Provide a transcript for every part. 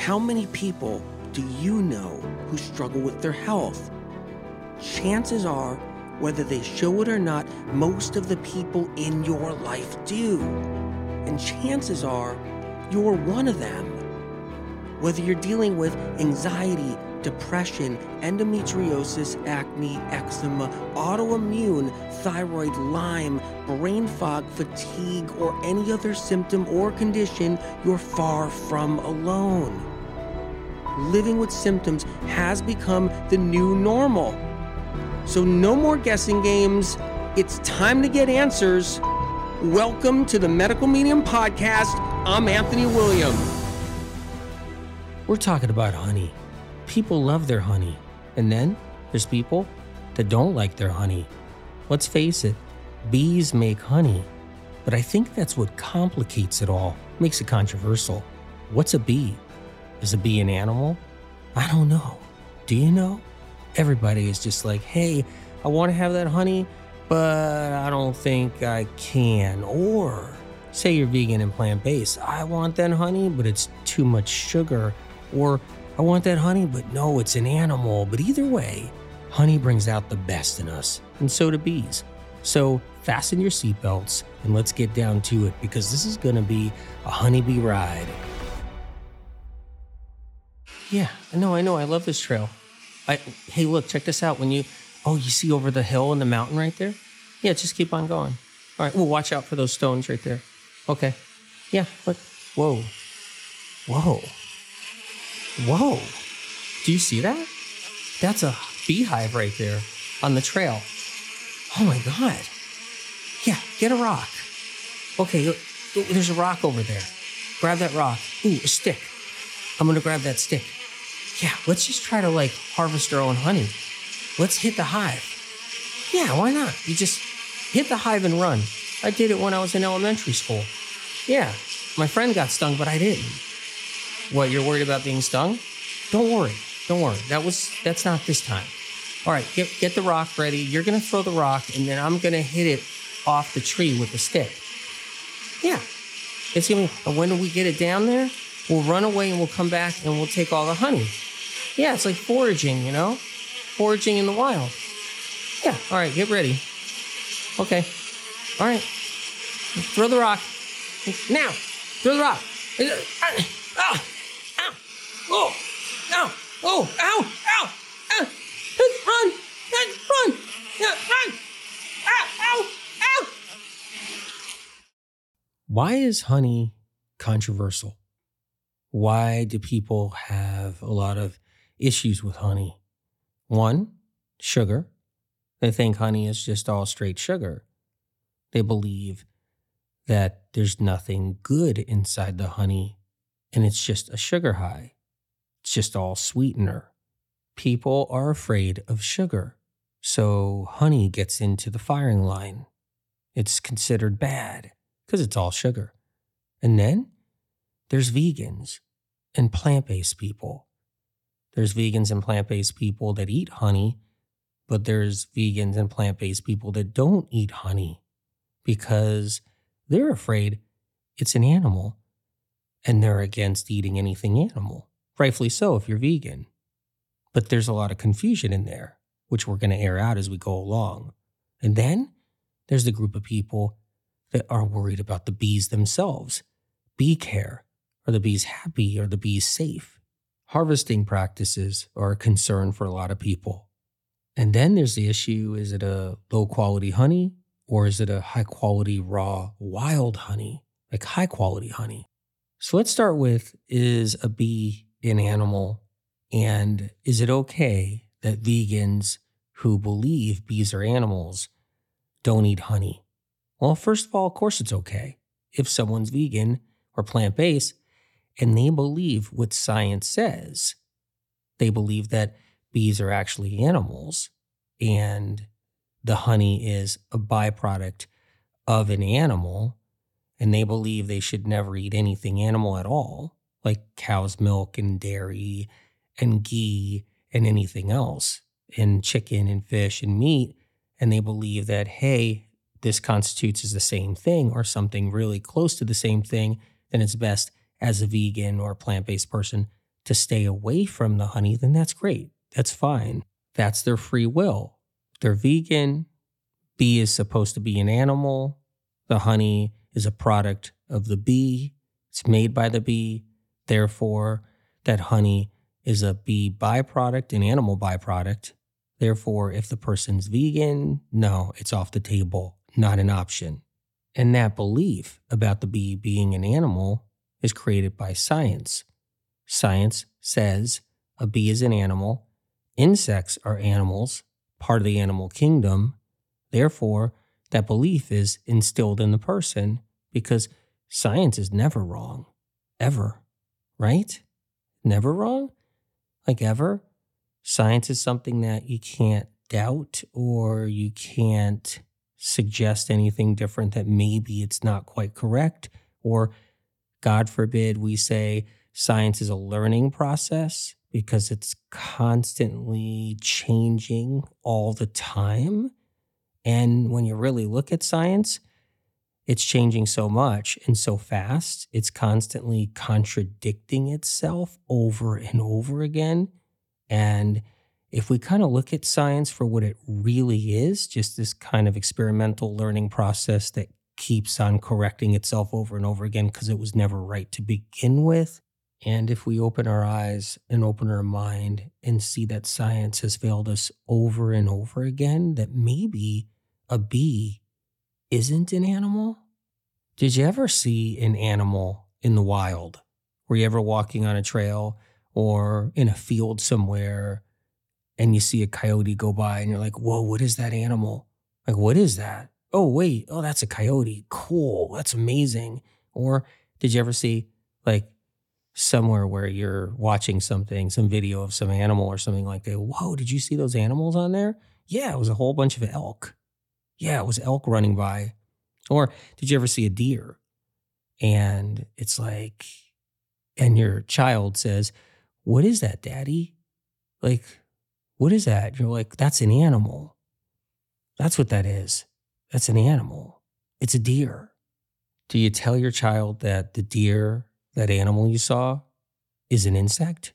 How many people do you know who struggle with their health? Chances are, whether they show it or not, most of the people in your life do. And chances are, you're one of them. Whether you're dealing with anxiety, depression, endometriosis, acne, eczema, autoimmune, thyroid, Lyme, brain fog, fatigue, or any other symptom or condition, you're far from alone. Living with symptoms has become the new normal. So, no more guessing games. It's time to get answers. Welcome to the Medical Medium Podcast. I'm Anthony William. We're talking about honey. People love their honey. And then there's people that don't like their honey. Let's face it, bees make honey. But I think that's what complicates it all, makes it controversial. What's a bee? Is a bee an animal? I don't know. Do you know? Everybody is just like, hey, I want to have that honey, but I don't think I can. Or say you're vegan and plant based. I want that honey, but it's too much sugar. Or I want that honey, but no, it's an animal. But either way, honey brings out the best in us, and so do bees. So fasten your seatbelts and let's get down to it because this is going to be a honeybee ride. Yeah, I know, I know. I love this trail. I, hey, look, check this out. When you, oh, you see over the hill and the mountain right there? Yeah, just keep on going. All right, well, watch out for those stones right there. Okay. Yeah, look. Whoa. Whoa. Whoa. Do you see that? That's a beehive right there on the trail. Oh my God. Yeah, get a rock. Okay, there's a rock over there. Grab that rock. Ooh, a stick. I'm gonna grab that stick. Yeah, let's just try to like harvest our own honey. Let's hit the hive. Yeah, why not? You just hit the hive and run. I did it when I was in elementary school. Yeah, my friend got stung, but I didn't. What, you're worried about being stung? Don't worry. Don't worry. That was that's not this time. All right, get get the rock ready. You're gonna throw the rock, and then I'm gonna hit it off the tree with a stick. Yeah. It's gonna be, when we get it down there, we'll run away and we'll come back and we'll take all the honey. Yeah, it's like foraging, you know? Foraging in the wild. Yeah, all right, get ready. Okay. All right. Throw the rock. Now. Throw the rock. Ah. Ow. Oh. Ow. Oh. Ow. Ow. Ow. Run. Run. Yeah, run. Ow. Ow. Ow. Why is honey controversial? Why do people have a lot of issues with honey? One, sugar. They think honey is just all straight sugar. They believe that there's nothing good inside the honey and it's just a sugar high. It's just all sweetener. People are afraid of sugar. So honey gets into the firing line. It's considered bad because it's all sugar. And then there's vegans and plant based people. There's vegans and plant based people that eat honey, but there's vegans and plant based people that don't eat honey because they're afraid it's an animal and they're against eating anything animal. Rightfully so if you're vegan. But there's a lot of confusion in there, which we're going to air out as we go along. And then there's the group of people that are worried about the bees themselves. Bee care. Are the bees happy? Are the bees safe? Harvesting practices are a concern for a lot of people. And then there's the issue is it a low quality honey or is it a high quality raw wild honey, like high quality honey? So let's start with is a bee an animal? And is it okay that vegans who believe bees are animals don't eat honey? Well, first of all, of course it's okay. If someone's vegan or plant based and they believe what science says, they believe that bees are actually animals and the honey is a byproduct of an animal, and they believe they should never eat anything animal at all, like cow's milk and dairy and ghee and anything else, and chicken and fish and meat. And they believe that, hey, this constitutes as the same thing or something really close to the same thing, then it's best as a vegan or plant based person to stay away from the honey, then that's great. That's fine. That's their free will. They're vegan. Bee is supposed to be an animal. The honey is a product of the bee. It's made by the bee. Therefore, that honey is a bee byproduct, an animal byproduct. Therefore, if the person's vegan, no, it's off the table, not an option. And that belief about the bee being an animal is created by science. Science says a bee is an animal, insects are animals, part of the animal kingdom. Therefore, that belief is instilled in the person because science is never wrong, ever, right? Never wrong? Like ever? Science is something that you can't doubt or you can't suggest anything different that maybe it's not quite correct. Or, God forbid, we say science is a learning process because it's constantly changing all the time. And when you really look at science, it's changing so much and so fast. It's constantly contradicting itself over and over again. And if we kind of look at science for what it really is, just this kind of experimental learning process that keeps on correcting itself over and over again because it was never right to begin with. And if we open our eyes and open our mind and see that science has failed us over and over again, that maybe a bee isn't an animal? Did you ever see an animal in the wild? Were you ever walking on a trail or in a field somewhere and you see a coyote go by and you're like, whoa, what is that animal? Like, what is that? Oh, wait, oh, that's a coyote. Cool. That's amazing. Or did you ever see like somewhere where you're watching something, some video of some animal or something like that? Whoa, did you see those animals on there? Yeah, it was a whole bunch of elk. Yeah, it was elk running by. Or did you ever see a deer? And it's like, and your child says, What is that, daddy? Like, what is that? You're like, that's an animal. That's what that is. That's an animal. It's a deer. Do you tell your child that the deer, that animal you saw, is an insect?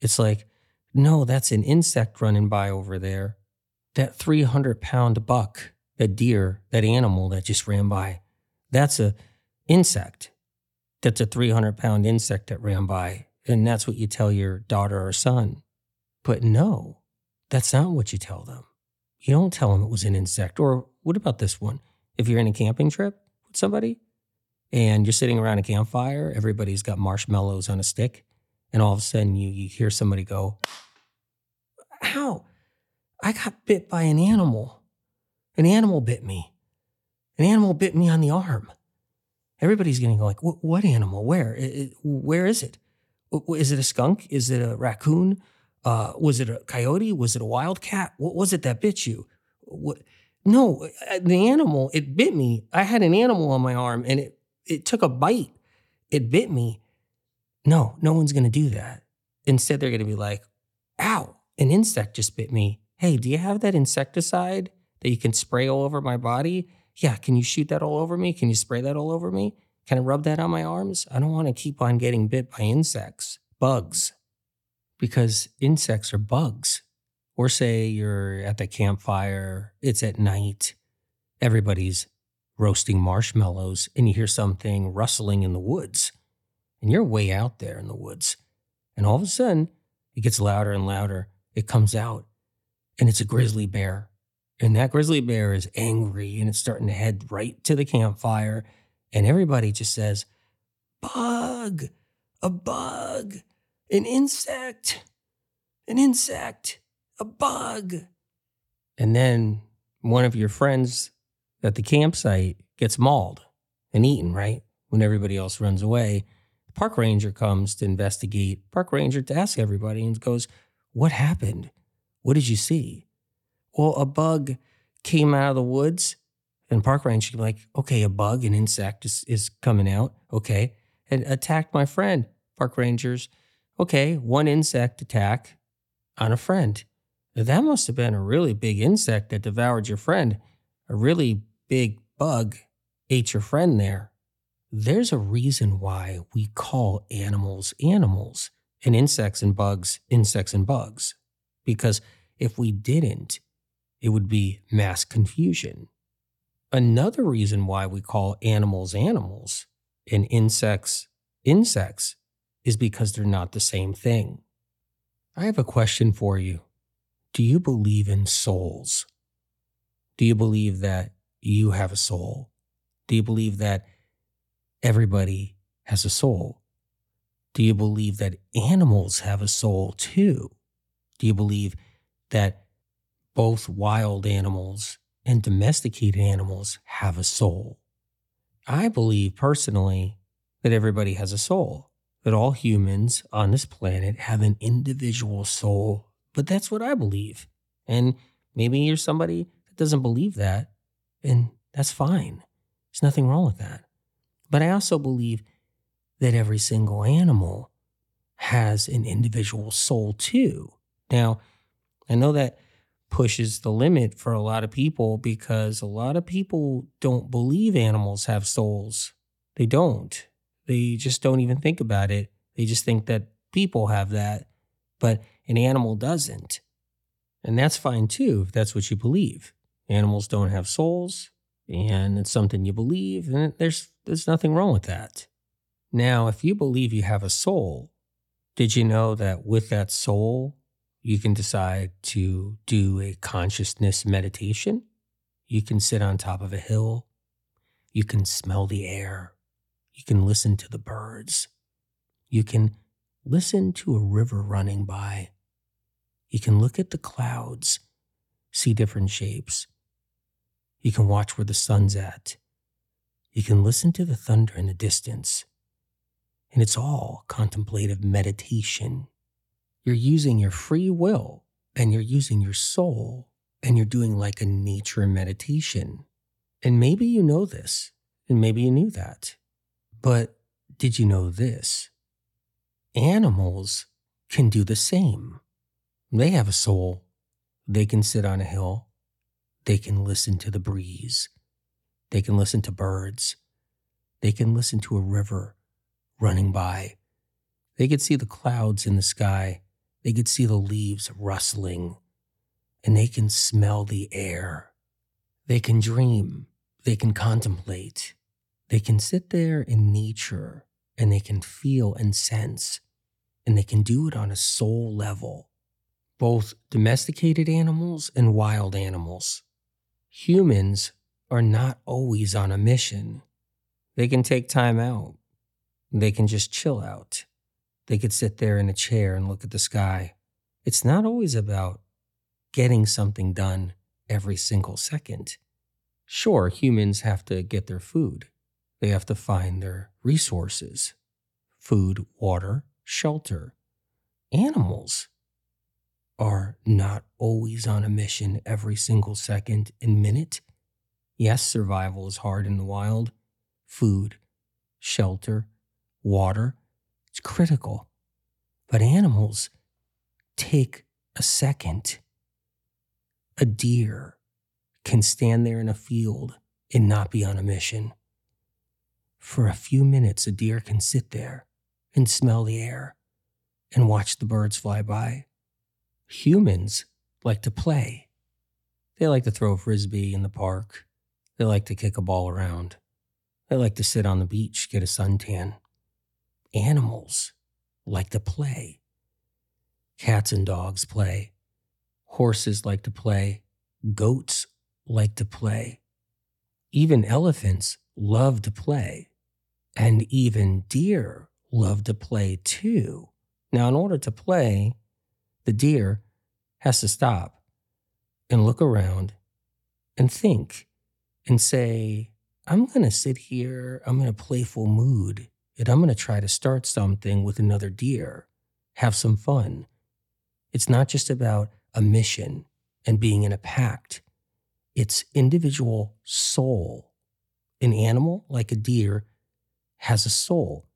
It's like, no, that's an insect running by over there. That 300 pound buck, that deer, that animal that just ran by, that's a insect. That's a 300 pound insect that ran by. And that's what you tell your daughter or son. But no, that's not what you tell them. You don't tell them it was an insect. Or what about this one? If you're in a camping trip with somebody and you're sitting around a campfire, everybody's got marshmallows on a stick, and all of a sudden you, you hear somebody go, Ow, I got bit by an animal. An animal bit me. An animal bit me on the arm. Everybody's getting like, what animal? Where? Where is it? Is it a skunk? Is it a raccoon? Uh, was it a coyote? Was it a wildcat? What was it that bit you? What? No, uh, the animal, it bit me. I had an animal on my arm and it, it took a bite. It bit me. No, no one's going to do that. Instead, they're going to be like, ow, an insect just bit me. Hey, do you have that insecticide that you can spray all over my body? Yeah, can you shoot that all over me? Can you spray that all over me? Can I rub that on my arms? I don't want to keep on getting bit by insects, bugs because insects are bugs. Or say you're at the campfire, it's at night, everybody's roasting marshmallows, and you hear something rustling in the woods, and you're way out there in the woods. And all of a sudden, it gets louder and louder. It comes out, and it's a grizzly bear. And that grizzly bear is angry and it's starting to head right to the campfire. And everybody just says, Bug, a bug an insect, an insect, a bug. And then one of your friends at the campsite gets mauled and eaten, right? When everybody else runs away. The park ranger comes to investigate. Park ranger to ask everybody and goes, What happened? What did you see? Well, a bug came out of the woods. And park ranger like, okay, a bug, an insect is, is coming out. Okay. And attacked my friend. Park rangers okay, one insect attack on a friend. That must have been a really big insect that devoured your friend. A really big bug ate your friend there. There's a reason why we call animals animals. and insects and bugs, insects and bugs. Because if we didn't, it would be mass confusion. Another reason why we call animals animals and insects insects is because they're not the same thing. I have a question for you. Do you believe in souls? Do you believe that you have a soul? Do you believe that everybody has a soul? Do you believe that animals have a soul too? Do you believe that both wild animals and domesticated animals have a soul? I believe personally that everybody has a soul, that all humans on this planet have an individual soul. But that's what I believe. And maybe you're somebody that doesn't believe that, and that's fine. There's nothing wrong with that. But I also believe that every single animal has an individual soul too. Now, I know that pushes the limit for a lot of people because a lot of people don't believe animals have souls. They don't. They just don't even think about it. They just think that people have that, but an animal doesn't. And that's fine too, if that's what you believe. Animals don't have souls, and it's something you believe, and there's, there's nothing wrong with that. Now, if you believe you have a soul, did you know that with that soul, you can decide to do a consciousness meditation? You can sit on top of a hill. You can smell the air. You can listen to the birds. You can listen to a river running by. You can look at the clouds, see different shapes. You can watch where the sun's at. You can listen to the thunder in the distance. And it's all contemplative meditation. You're using your free will and you're using your soul and you're doing like a nature meditation. And maybe you know this, and maybe you knew that. But did you know this? Animals can do the same. They have a soul. They can sit on a hill. They can listen to the breeze. They can listen to birds. They can listen to a river running by. They could see the clouds in the sky. They could see the leaves rustling. And they can smell the air. They can dream. They can contemplate. They can sit there in nature and they can feel and sense. And they can do it on a soul level. Both domesticated animals and wild animals. Humans are not always on a mission. They can take time out. They can just chill out. They could sit there in a chair and look at the sky. It's not always about getting something done every single second. Sure, humans have to get their food, they have to find their resources food, water, shelter. Animals are not always on a mission every single second and minute. Yes, survival is hard in the wild. Food, shelter, water. It's critical. But animals take a second. A deer can stand there in a field and not be on a mission. For a few minutes, a deer can sit there and smell the air and watch the birds fly by. Humans like to play. They like to throw a frisbee in the park. They like to kick a ball around. They like to sit on the beach, get a suntan. Animals like to play. Cats and dogs play. Horses like to play. Goats like to play. Even elephants love to play. And even deer love to play too. Now, in order to play, the deer has to stop and look around and think and say, I'm going to sit here, I'm in a playful mood, and I'm going to try to start something with another deer, have some fun. It's not just about a mission and being in a pact, it's individual soul. An animal, like a deer, has a soul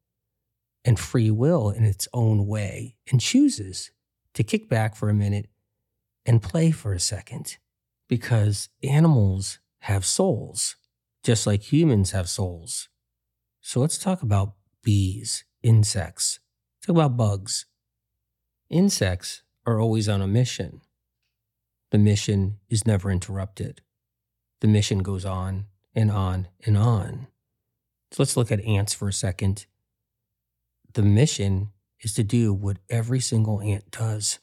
and free will in its own way and chooses to kick back for a minute and play for a second because animals have souls, just like humans have souls. So let's talk about bees, insects, talk about bugs. Insects are always on a mission. The mission is never interrupted. The mission goes on and on and on. So let's look at ants for a second. The mission is to do what every single ant does.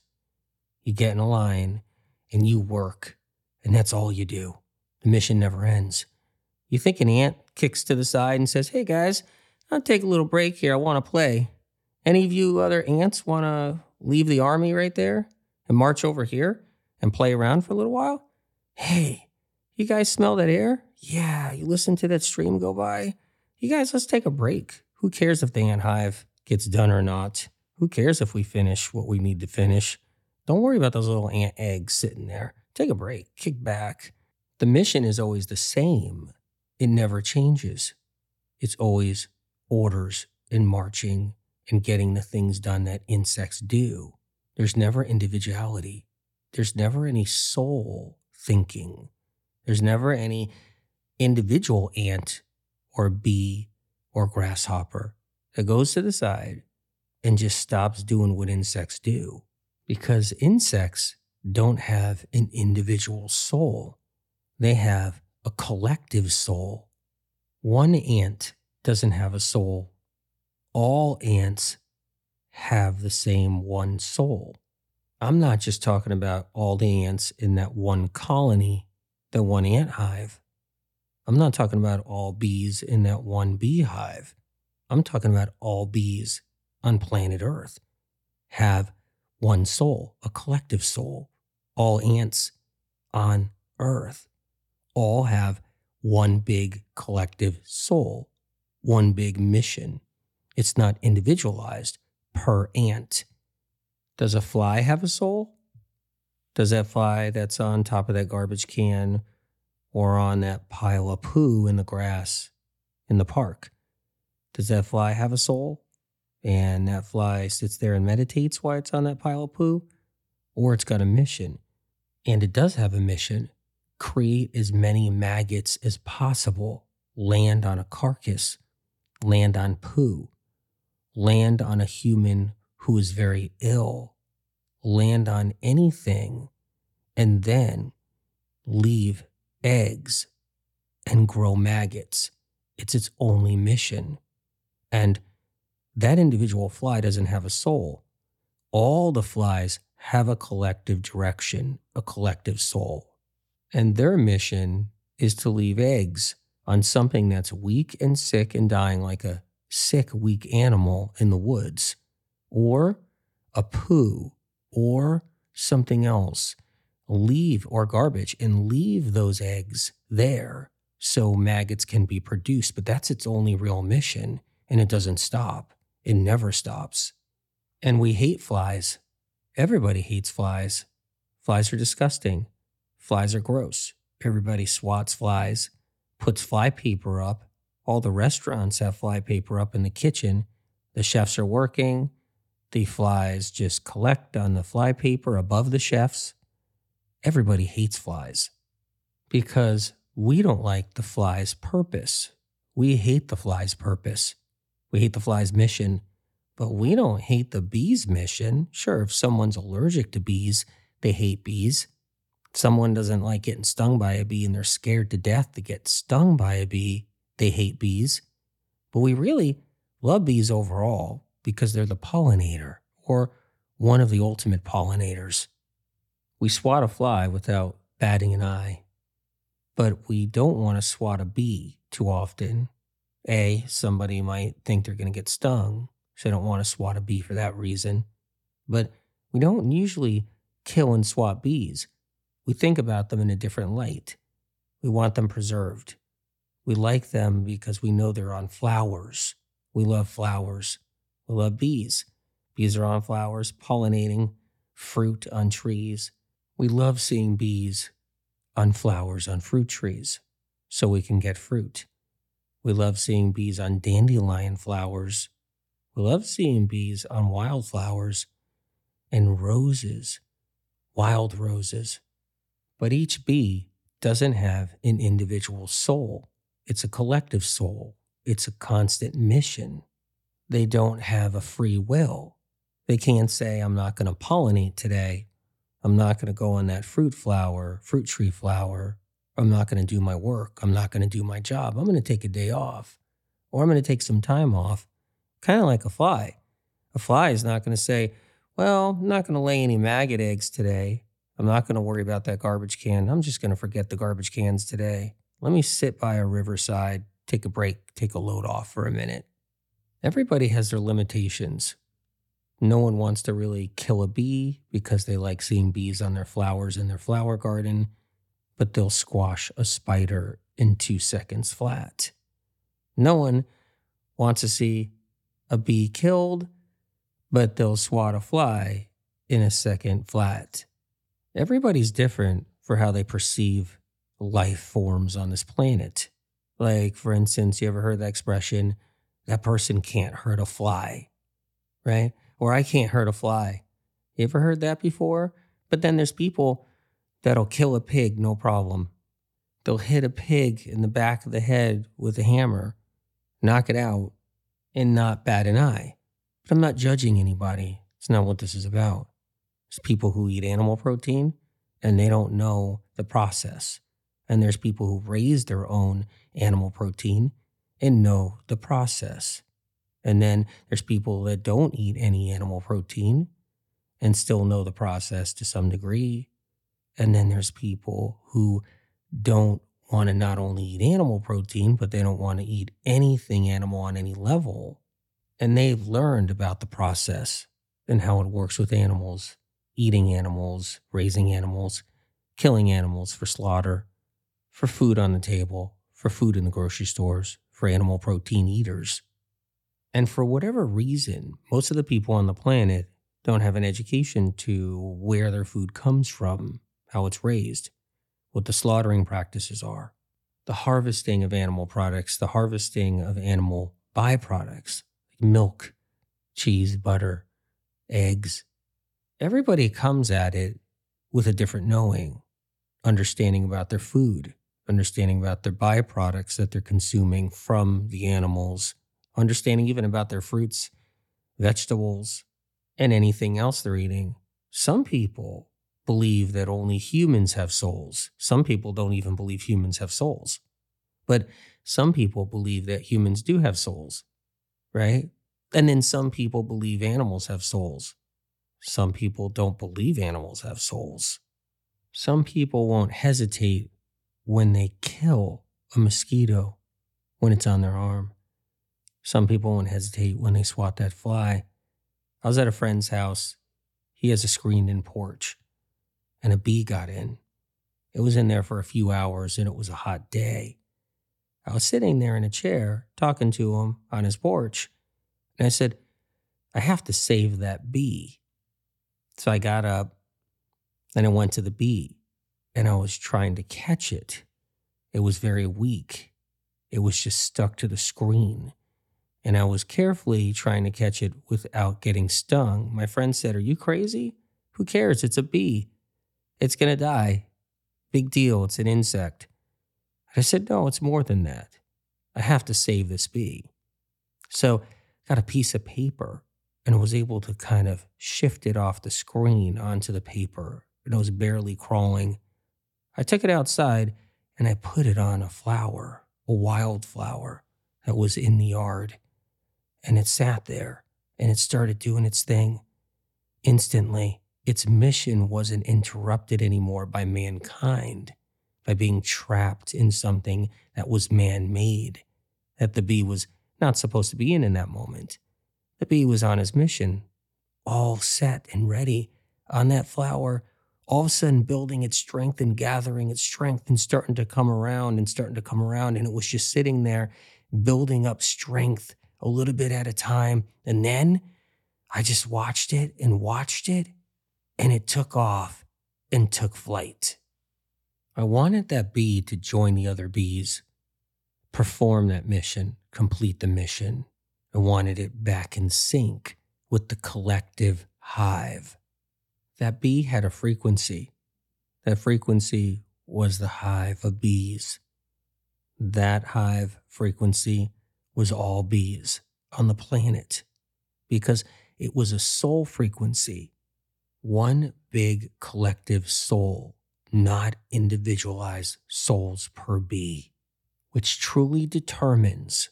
You get in a line and you work, and that's all you do. The mission never ends. You think an ant kicks to the side and says, Hey guys, I'll take a little break here. I want to play. Any of you other ants want to leave the army right there and march over here and play around for a little while? Hey, you guys smell that air? Yeah, you listen to that stream go by? You guys, let's take a break. Who cares if the ant hive gets done or not? Who cares if we finish what we need to finish? Don't worry about those little ant eggs sitting there. Take a break, kick back. The mission is always the same, it never changes. It's always orders and marching and getting the things done that insects do. There's never individuality. There's never any soul thinking. There's never any individual ant or bee or grasshopper that goes to the side and just stops doing what insects do. Because insects don't have an individual soul, they have a collective soul. One ant doesn't have a soul all ants have the same one soul. I'm not just talking about all the ants in that one colony, the one ant hive. I'm not talking about all bees in that one beehive. I'm talking about all bees on planet Earth have one soul, a collective soul. All ants on Earth all have one big collective soul, one big mission. It's not individualized per ant. Does a fly have a soul? Does that fly that's on top of that garbage can or on that pile of poo in the grass in the park? Does that fly have a soul? And that fly sits there and meditates while it's on that pile of poo? Or it's got a mission. And it does have a mission create as many maggots as possible, land on a carcass, land on poo, land on a human who is very ill, land on anything, and then leave eggs and grow maggots. It's its only mission. And that individual fly doesn't have a soul. All the flies have a collective direction, a collective soul. And their mission is to leave eggs on something that's weak and sick and dying, like a sick, weak animal in the woods, or a poo, or something else. Leave or garbage and leave those eggs there so maggots can be produced. But that's its only real mission, and it doesn't stop. It never stops. And we hate flies. Everybody hates flies. Flies are disgusting. Flies are gross. Everybody swats flies, puts fly paper up, all the restaurants have fly paper up in the kitchen. The chefs are working. The flies just collect on the fly paper above the chefs. Everybody hates flies because we don't like the fly's purpose. We hate the fly's purpose. We hate the fly's mission, but we don't hate the bee's mission. Sure, if someone's allergic to bees, they hate bees. someone doesn't like getting stung by a bee and they're scared to death to get stung by a bee, they hate bees, but we really love bees overall because they're the pollinator or one of the ultimate pollinators. We swat a fly without batting an eye, but we don't want to swat a bee too often. A, somebody might think they're going to get stung, so they don't want to swat a bee for that reason. But we don't usually kill and swat bees. We think about them in a different light. We want them preserved. We like them because we know they're on flowers. We love flowers. We love bees. Bees are on flowers, pollinating fruit on trees. We love seeing bees on flowers on fruit trees so we can get fruit. We love seeing bees on dandelion flowers. We love seeing bees on wildflowers and roses, wild roses. But each bee doesn't have an individual soul. It's a collective soul. It's a constant mission. They don't have a free will. They can't say, I'm not going to pollinate today. I'm not going to go on that fruit flower, fruit tree flower. I'm not going to do my work. I'm not going to do my job. I'm going to take a day off or I'm going to take some time off, kind of like a fly. A fly is not going to say, Well, I'm not going to lay any maggot eggs today. I'm not going to worry about that garbage can. I'm just going to forget the garbage cans today. Let me sit by a riverside, take a break, take a load off for a minute. Everybody has their limitations. No one wants to really kill a bee because they like seeing bees on their flowers in their flower garden, but they'll squash a spider in two seconds flat. No one wants to see a bee killed, but they'll swat a fly in a second flat. Everybody's different for how they perceive life forms on this planet. Like, for instance, you ever heard the expression, that person can't hurt a fly, right? Or I can't hurt a fly. You ever heard that before? But then there's people that'll kill a pig, no problem. They'll hit a pig in the back of the head with a hammer, knock it out, and not bat an eye. But I'm not judging anybody. It's not what this is about. There's people who eat animal protein and they don't know the process. And there's people who raise their own animal protein and know the process. And then there's people that don't eat any animal protein and still know the process to some degree. And then there's people who don't want to not only eat animal protein, but they don't want to eat anything animal on any level. And they've learned about the process and how it works with animals eating animals, raising animals, killing animals for slaughter, for food on the table, for food in the grocery stores, for animal protein eaters. And for whatever reason, most of the people on the planet don't have an education to where their food comes from, how it's raised, what the slaughtering practices are, the harvesting of animal products, the harvesting of animal byproducts like milk, cheese, butter, eggs, everybody comes at it with a different knowing, understanding about their food, understanding about their byproducts that they're consuming from the animals, understanding even about their fruits, vegetables, and anything else they're eating. Some people believe that only humans have souls. Some people don't even believe humans have souls. But some people believe that humans do have souls, right? And then some people believe animals have souls. Some people don't believe animals have souls. Some people won't hesitate when they kill a mosquito when it's on their arm. Some people won't hesitate when they swat that fly. I was at a friend's house. He has a screened in porch, and a bee got in. It was in there for a few hours, and it was a hot day. I was sitting there in a chair talking to him on his porch, and I said, I have to save that bee. So I got up and I went to the bee and I was trying to catch it. It was very weak. It was just stuck to the screen. And I was carefully trying to catch it without getting stung. My friend said, Are you crazy? Who cares? It's a bee. It's going to die. Big deal. It's an insect. I said, No, it's more than that. I have to save this bee. So I got a piece of paper and was able to kind of shift it off the screen onto the paper. And it was barely crawling. I took it outside and I put it on a flower, a wildflower that was in the yard. And it sat there and it started doing its thing. Instantly, its mission wasn't interrupted anymore by mankind, by being trapped in something that was man made, that the bee was not supposed to be in in that moment. The bee was on his mission, all set and ready on that flower, all of a sudden building its strength and gathering its strength and starting to come around and starting to come around. And it was just sitting there building up strength a little bit at a time. And then I just watched it and watched it, and it took off and took flight. I wanted that bee to join the other bees, perform that mission, complete the mission. I wanted it back in sync with the collective hive. That bee had a frequency. That frequency was the hive of bees. That hive frequency was all bees on the planet because It was a soul frequency, one big collective soul, not individualized souls per bee, which truly determines,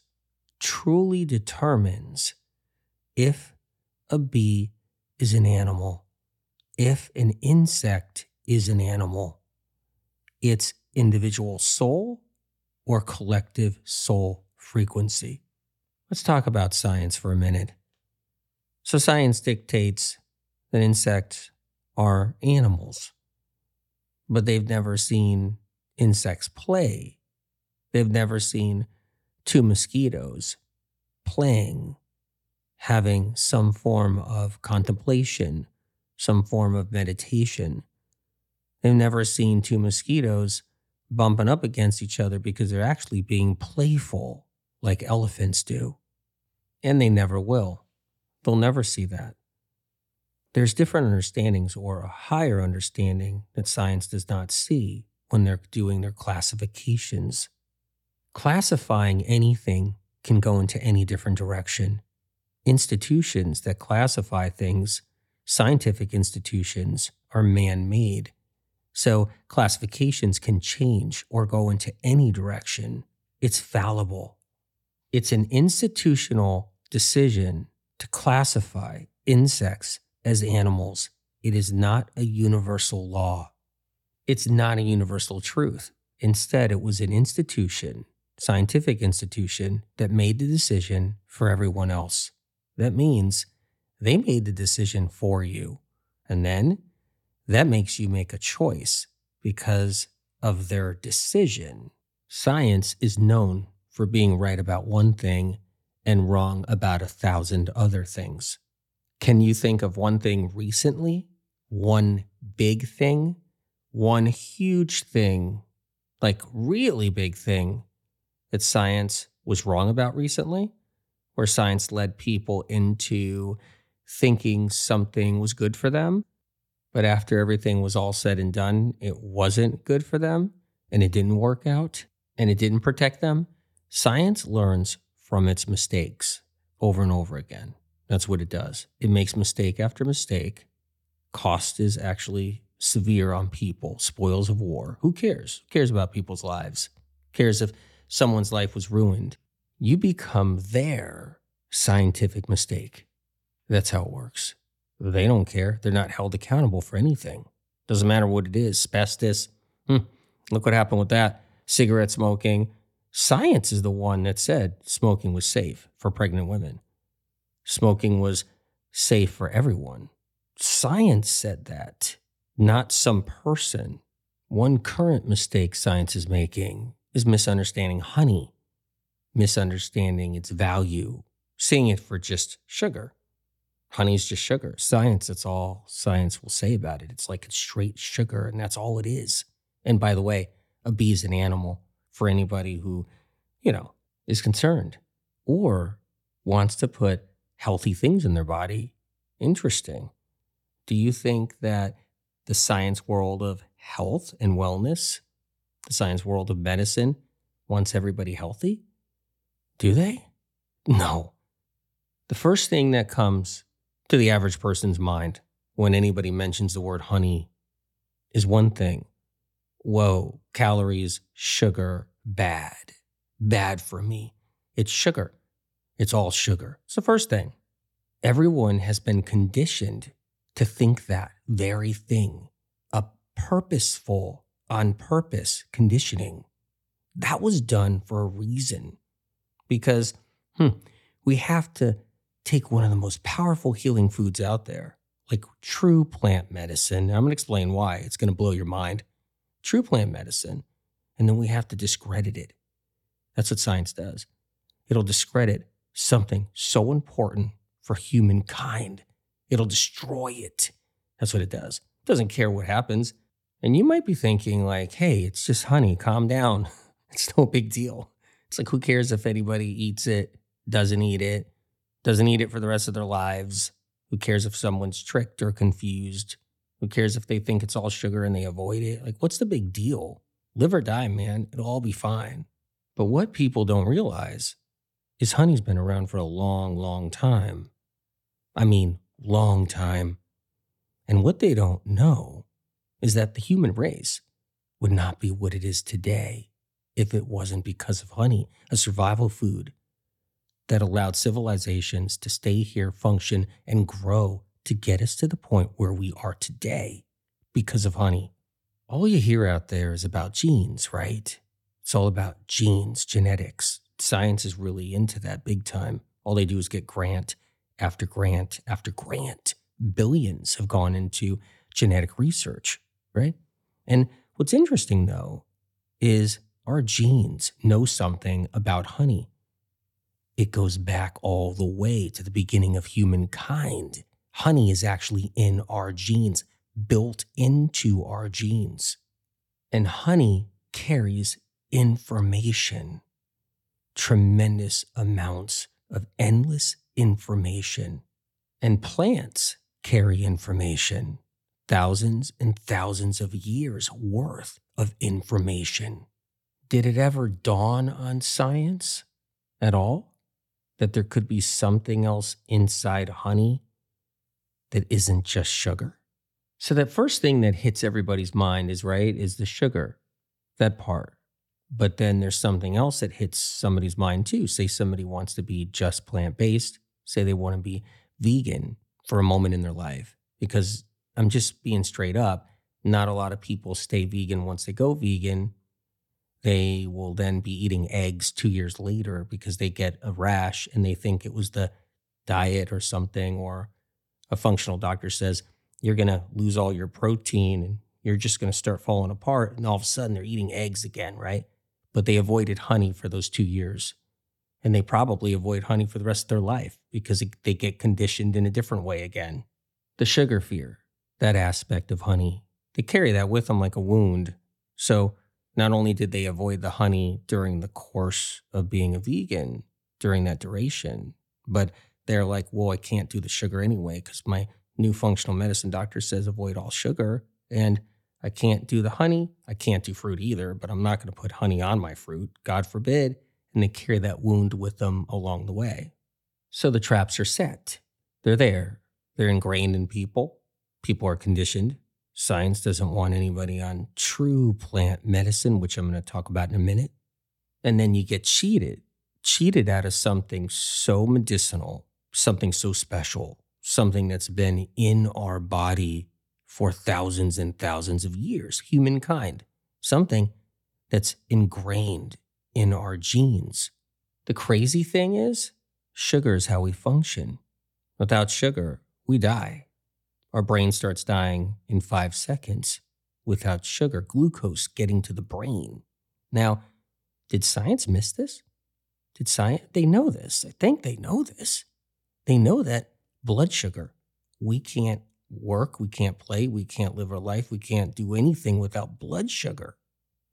truly determines if a bee is an animal, if an insect is an animal, its individual soul or collective soul frequency. Let's talk about science for a minute. So, science dictates that insects are animals, but they've never seen insects play. They've never seen two mosquitoes playing, having some form of contemplation, some form of meditation. They've never seen two mosquitoes bumping up against each other because they're actually being playful like elephants do. And they never will. They'll never see that. There's different understandings or a higher understanding that science does not see when they're doing their classifications. Classifying anything can go into any different direction. Institutions that classify things, scientific institutions, are man made. So classifications can change or go into any direction. It's fallible. It's an institutional decision to classify insects as animals. It is not a universal law. It's not a universal truth. Instead, it was an institution, scientific institution, that made the decision for everyone else. That means they made the decision for you. And then that makes you make a choice because of their decision. Science is known for being right about one thing and wrong about a thousand other things. Can you think of one thing recently? One big thing? One huge thing, like really big thing that science was wrong about recently? Where science led people into thinking something was good for them but after everything was all said and done, it wasn't good for them and it didn't work out and it didn't protect them. Science learns from its mistakes over and over again. That's what it does. It makes mistake after mistake. Cost is actually severe on people, spoils of war. Who cares? Who cares about people's lives? Who cares if someone's life was ruined? You become their scientific mistake. That's how it works. They don't care. They're not held accountable for anything. Doesn't matter what it is. Asbestos. Hmm. Look what happened with that. Cigarette smoking. Science is the one that said smoking was safe for pregnant women. Smoking was safe for everyone. Science said that, not some person. One current mistake science is making is misunderstanding honey, misunderstanding its value, seeing it for just sugar honey's just sugar. Science, that's all science will say about it. It's like it's straight sugar, and that's all it is. And by the way, a bee is an animal for anybody who, you know, is concerned or wants to put healthy things in their body. Interesting. Do you think that the science world of health and wellness, the science world of medicine, wants everybody healthy? Do they? No. The first thing that comes to the average person's mind when anybody mentions the word honey is one thing whoa, calories, sugar, bad, bad for me. It's sugar. It's all sugar. It's the first thing. Everyone has been conditioned to think that very thing, a purposeful, on purpose conditioning. That was done for a reason because hmm, we have to take one of the most powerful healing foods out there, like true plant medicine. I'm going to explain why. It's going to blow your mind. True plant medicine. And then we have to discredit it. That's what science does. It'll discredit something so important for humankind. It'll destroy it. That's what it does. It doesn't care what happens. And you might be thinking, like, hey, it's just honey, calm down. It's no big deal. It's like, who cares if anybody eats it, doesn't eat it? doesn't eat it for the rest of their lives. Who cares if someone's tricked or confused? Who cares if they think it's all sugar and they avoid it? Like, what's the big deal? Live or die, man. It'll all be fine. But what people don't realize is honey's been around for a long, long time. I mean, long time. And what they don't know is that the human race would not be what it is today if it wasn't because of honey, a survival food that allowed civilizations to stay here, function, and grow to get us to the point where we are today because of honey. All you hear out there is about genes, right? It's all about genes, genetics. Science is really into that big time. All they do is get grant after grant after grant. Billions have gone into genetic research, right? And what's interesting though is our genes know something about honey. It goes back all the way to the beginning of humankind. Honey is actually in our genes, built into our genes. And honey carries information, tremendous amounts of endless information. And plants carry information, thousands and thousands of years worth of information. Did it ever dawn on science at all that there could be something else inside honey that isn't just sugar? So, that first thing that hits everybody's mind is right, is the sugar, that part. But then there's something else that hits somebody's mind too. Say somebody wants to be just plant based, say they want to be vegan for a moment in their life. Because I'm just being straight up, not a lot of people stay vegan once they go vegan they will then be eating eggs two years later because they get a rash and they think it was the diet or something, or a functional doctor says, you're going to lose all your protein and you're just going to start falling apart. And all of a sudden they're eating eggs again, right? But they avoided honey for those two years. And they probably avoid honey for the rest of their life because they get conditioned in a different way again. The sugar fear, that aspect of honey, they carry that with them like a wound. So not only did they avoid the honey during the course of being a vegan during that duration, but they're like, well, I can't do the sugar anyway because my new functional medicine doctor says avoid all sugar. And I can't do the honey. I can't do fruit either, but I'm not going to put honey on my fruit, God forbid. And they carry that wound with them along the way. So the traps are set. They're there. They're ingrained in people. People are conditioned. Science doesn't want anybody on true plant medicine, which I'm going to talk about in a minute. And then you get cheated, cheated out of something so medicinal, something so special, something that's been in our body for thousands and thousands of years, humankind, something that's ingrained in our genes. The crazy thing is, sugar is how we function. Without sugar, we die. Our brain starts dying in five seconds without sugar, glucose getting to the brain. Now, did science miss this? Did science? They know this. I think they know this. They know that blood sugar, we can't work, we can't play, we can't live our life, we can't do anything without blood sugar.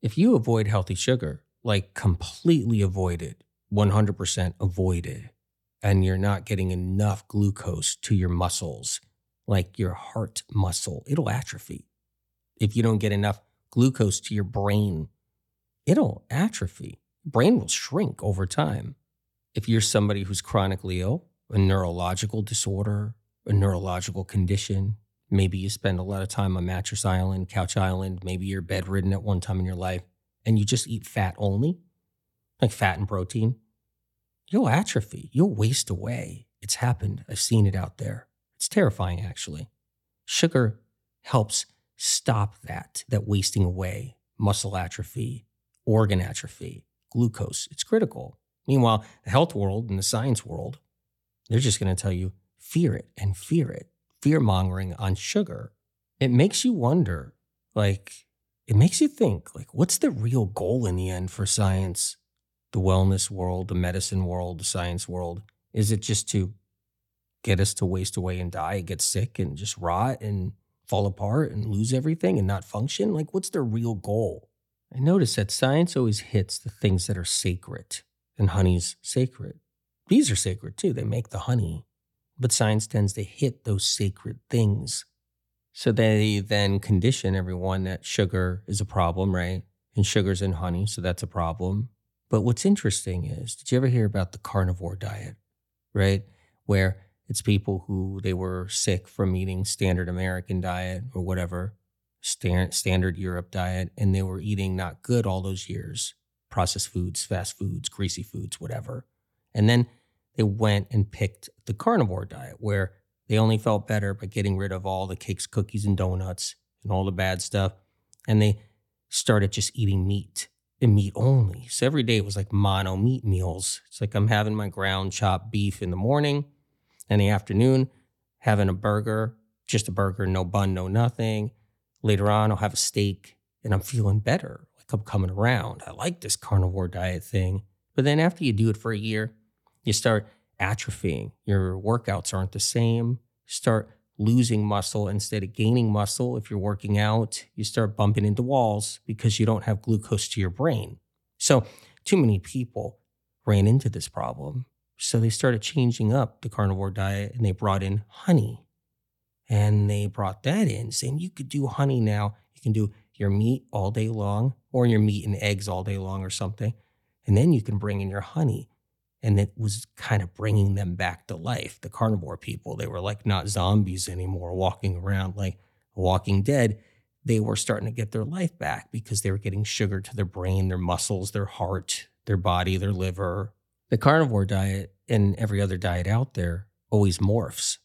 If you avoid healthy sugar, like completely avoid it, 100% avoid it, and you're not getting enough glucose to your muscles, like your heart muscle, it'll atrophy. If you don't get enough glucose to your brain, it'll atrophy. Brain will shrink over time. If you're somebody who's chronically ill, a neurological disorder, a neurological condition, maybe you spend a lot of time on mattress island, couch island, maybe you're bedridden at one time in your life, and you just eat fat only, like fat and protein, you'll atrophy. You'll waste away. It's happened. I've seen it out there. It's terrifying, actually. Sugar helps stop that, that wasting away, muscle atrophy, organ atrophy, glucose. It's critical. Meanwhile, the health world and the science world, they're just going to tell you fear it and fear it. Fear mongering on sugar. It makes you wonder, like, it makes you think, like, what's the real goal in the end for science? The wellness world, the medicine world, the science world? Is it just to get us to waste away and die, get sick and just rot and fall apart and lose everything and not function? Like, what's their real goal? I notice that science always hits the things that are sacred, and honey's sacred. Bees are sacred too, they make the honey. But science tends to hit those sacred things. So they then condition everyone that sugar is a problem, right? And sugar's in honey, so that's a problem. But what's interesting is, did you ever hear about the carnivore diet, right? Where It's people who they were sick from eating standard American diet or whatever, stand, standard Europe diet, and they were eating not good all those years processed foods, fast foods, greasy foods, whatever. And then they went and picked the carnivore diet where they only felt better by getting rid of all the cakes, cookies, and donuts and all the bad stuff. And they started just eating meat and meat only. So every day it was like mono meat meals. It's like I'm having my ground chopped beef in the morning and the afternoon, having a burger, just a burger, no bun, no nothing. Later on, I'll have a steak and I'm feeling better. Like I'm coming around. I like this carnivore diet thing. But then after you do it for a year, you start atrophying. Your workouts aren't the same. Start losing muscle instead of gaining muscle. If you're working out, you start bumping into walls because you don't have glucose to your brain. So, too many people ran into this problem. So, they started changing up the carnivore diet and they brought in honey. And they brought that in, saying you could do honey now. You can do your meat all day long, or your meat and eggs all day long, or something. And then you can bring in your honey and it was kind of bringing them back to life. The carnivore people, they were like not zombies anymore, walking around like Walking Dead. They were starting to get their life back because they were getting sugar to their brain, their muscles, their heart, their body, their liver. The carnivore diet and every other diet out there always morphs.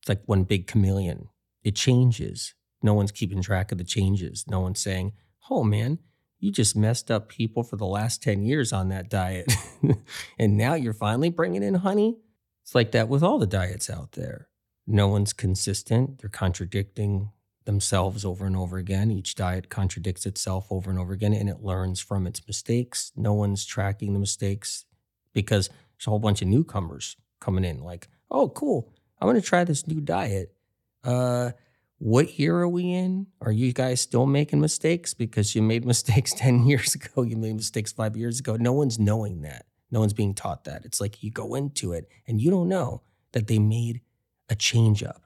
It's like one big chameleon. It changes. No one's keeping track of the changes. No one's saying, oh man, you just messed up people for the last 10 years on that diet. and now you're finally bringing in honey. It's like that with all the diets out there. No one's consistent. They're contradicting themselves over and over again. Each diet contradicts itself over and over again and it learns from its mistakes. No one's tracking the mistakes because there's a whole bunch of newcomers coming in like, oh, cool. I'm going to try this new diet. Uh, what year are we in? Are you guys still making mistakes? Because you made mistakes 10 years ago, you made mistakes five years ago. No one's knowing that. No one's being taught that. It's like you go into it and you don't know that they made a change up,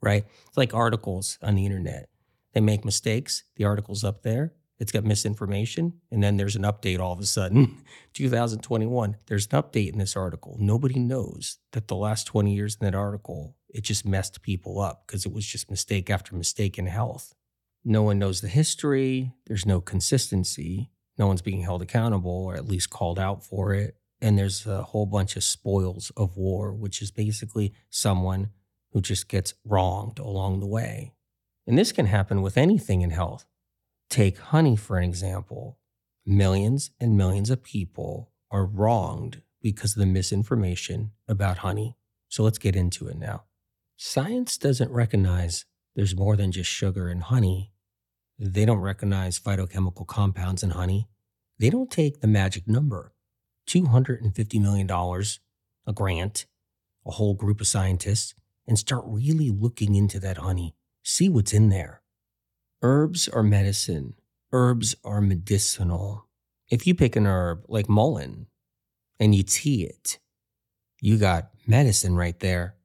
right? It's like articles on the internet. They make mistakes, the article's up there, it's got misinformation, and then there's an update all of a sudden. 2021, there's an update in this article. Nobody knows that the last 20 years in that article, it just messed people up because it was just mistake after mistake in health. No one knows the history, there's no consistency, no one's being held accountable or at least called out for it. And there's a whole bunch of spoils of war, which is basically someone who just gets wronged along the way. And this can happen with anything in health. Take honey, for an example. Millions and millions of people are wronged because of the misinformation about honey. So let's get into it now. Science doesn't recognize there's more than just sugar and honey. They don't recognize phytochemical compounds in honey. They don't take the magic number $250 million, a grant, a whole group of scientists, and start really looking into that honey, see what's in there. Herbs are medicine. Herbs are medicinal. If you pick an herb like mullein and you tea it, you got medicine right there.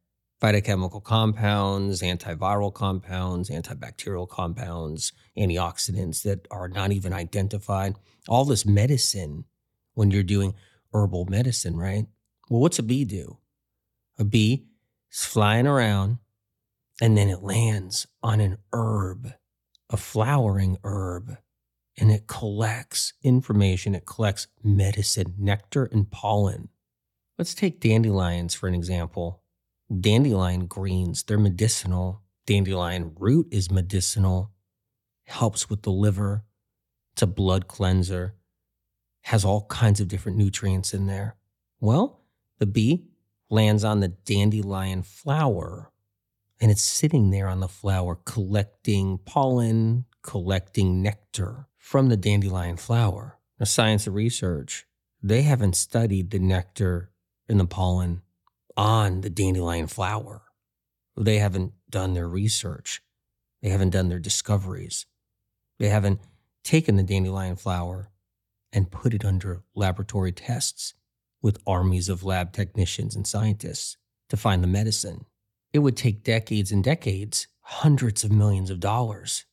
Phytochemical compounds, antiviral compounds, antibacterial compounds, antioxidants that are not even identified. All this medicine when you're doing herbal medicine, right? Well, what's a bee do? A bee is flying around and then it lands on an herb a flowering herb and it collects information, it collects medicine, nectar, and pollen. Let's take dandelions for an example. Dandelion greens, they're medicinal. Dandelion root is medicinal, helps with the liver, it's a blood cleanser, has all kinds of different nutrients in there. Well, the bee lands on the dandelion flower and it's sitting there on the flower collecting pollen, collecting nectar from the dandelion flower. Now, science and research, they haven't studied the nectar and the pollen on the dandelion flower. They haven't done their research. They haven't done their discoveries. They haven't taken the dandelion flower and put it under laboratory tests with armies of lab technicians and scientists to find the medicine it would take decades and decades, hundreds of millions of dollars.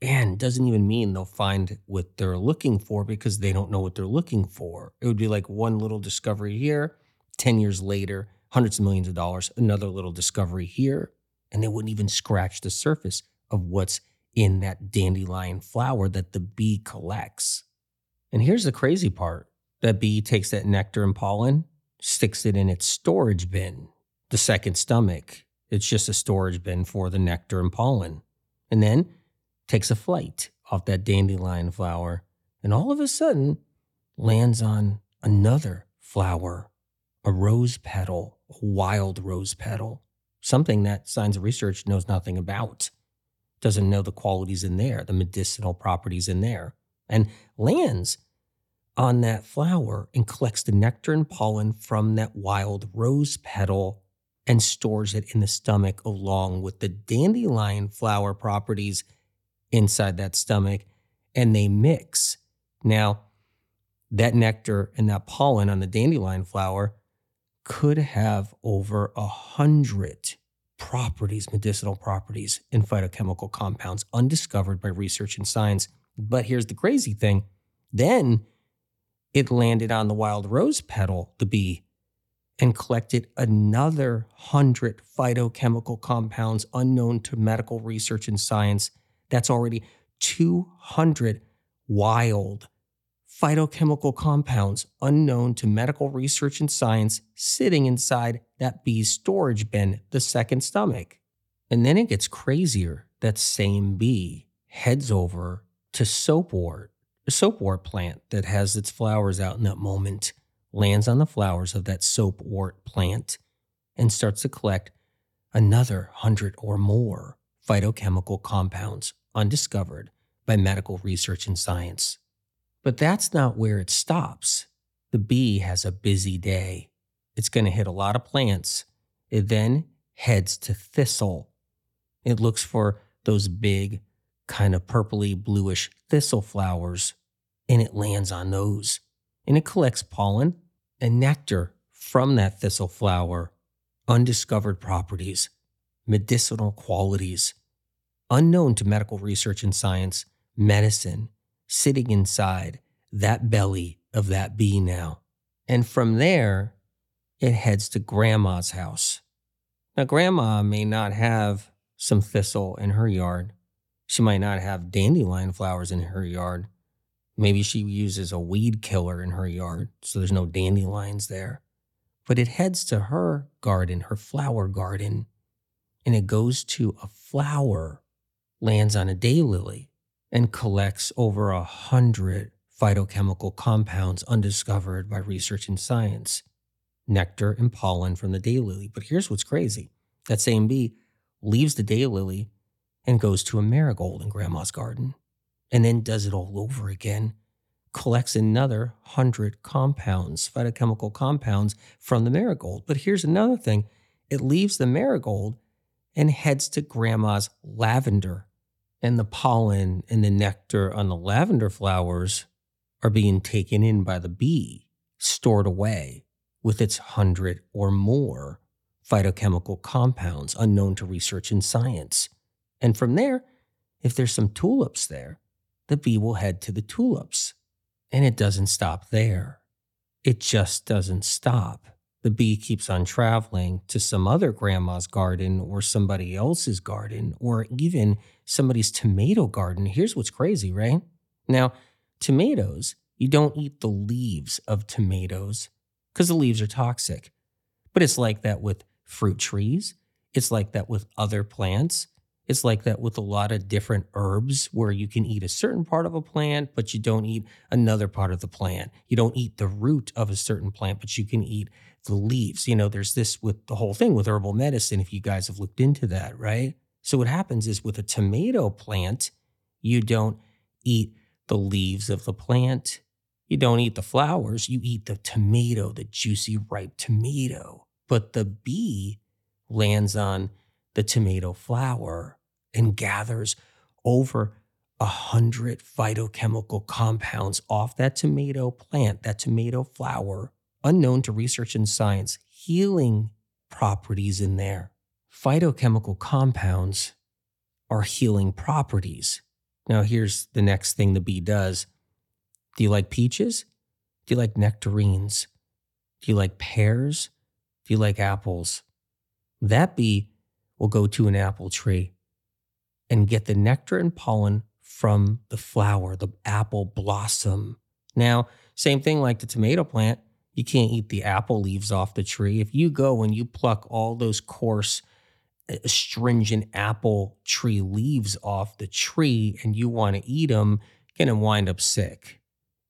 And doesn't even mean they'll find what they're looking for because they don't know what they're looking for. It would be like one little discovery here, 10 years later, hundreds of millions of dollars, another little discovery here, and they wouldn't even scratch the surface of what's in that dandelion flower that the bee collects. And here's the crazy part that bee takes that nectar and pollen, sticks it in its storage bin, the second stomach. It's just a storage bin for the nectar and pollen. And then takes a flight off that dandelion flower, and all of a sudden lands on another flower, a rose petal, wild rose petal, something that Science of Research knows nothing about, doesn't know the qualities in there, the medicinal properties in there, and lands on that flower and collects the nectar and pollen from that wild rose petal and stores it in the stomach along with the dandelion flower properties inside that stomach and they mix. Now, that nectar and that pollen on the dandelion flower could have over a hundred properties, medicinal properties in phytochemical compounds undiscovered by research and science. But here's the crazy thing then it landed on the wild rose petal, the bee, and collected another hundred phytochemical compounds unknown to medical research and science. That's already 200 wild phytochemical compounds unknown to medical research and science sitting inside that bee's storage bin, the second stomach. And then it gets crazier. That same bee heads over to soapwort, a soapwort plant that has its flowers out in that moment, lands on the flowers of that soapwort plant, and starts to collect another hundred or more phytochemical compounds undiscovered by medical research and science. But that's not where it stops. The bee has a busy day. It's going to hit a lot of plants. It then heads to thistle. It looks for those big, kind of purpley bluish thistle flowers, and it lands on those. And it collects pollen and nectar from that thistle flower, undiscovered properties, medicinal qualities, unknown to medical research and science, medicine, sitting inside that belly of that bee now. And from there, it heads to grandma's house. Now, grandma may not have some thistle in her yard. She might not have dandelion flowers in her yard. Maybe she uses a weed killer in her yard, so there's no dandelions there. But it heads to her garden, her flower garden, and it goes to a flower, lands on a daylily, and collects over a hundred phytochemical compounds undiscovered by research and science, nectar and pollen from the daylily. But here's what's crazy that same bee leaves the daylily and goes to a marigold in grandma's garden and then does it all over again, collects another hundred compounds, phytochemical compounds from the marigold. But here's another thing it leaves the marigold and heads to grandma's lavender and the pollen and the nectar on the lavender flowers are being taken in by the bee, stored away with its hundred or more phytochemical compounds unknown to research and science. And from there, if there's some tulips there, the bee will head to the tulips. And it doesn't stop there. It just doesn't stop the bee keeps on traveling to some other grandma's garden or somebody else's garden or even somebody's tomato garden. Here's what's crazy, right? Now, tomatoes, you don't eat the leaves of tomatoes because the leaves are toxic. But it's like that with fruit trees, it's like that with other plants. It's like that with a lot of different herbs where you can eat a certain part of a plant, but you don't eat another part of the plant. You don't eat the root of a certain plant, but you can eat the leaves. You know, there's this with the whole thing with herbal medicine, if you guys have looked into that, right? So what happens is with a tomato plant, you don't eat the leaves of the plant. You don't eat the flowers, you eat the tomato, the juicy, ripe tomato. But the bee lands on the tomato flower and gathers over a hundred phytochemical compounds off that tomato plant, that tomato flower, unknown to research and science, healing properties in there. Phytochemical compounds are healing properties. Now, here's the next thing the bee does. Do you like peaches? Do you like nectarines? Do you like pears? Do you like apples? That bee will go to an apple tree and get the nectar and pollen from the flower, the apple blossom. Now, same thing like the tomato plant. You can't eat the apple leaves off the tree. If you go and you pluck all those coarse, astringent uh, apple tree leaves off the tree and you want to eat them, you're going to wind up sick.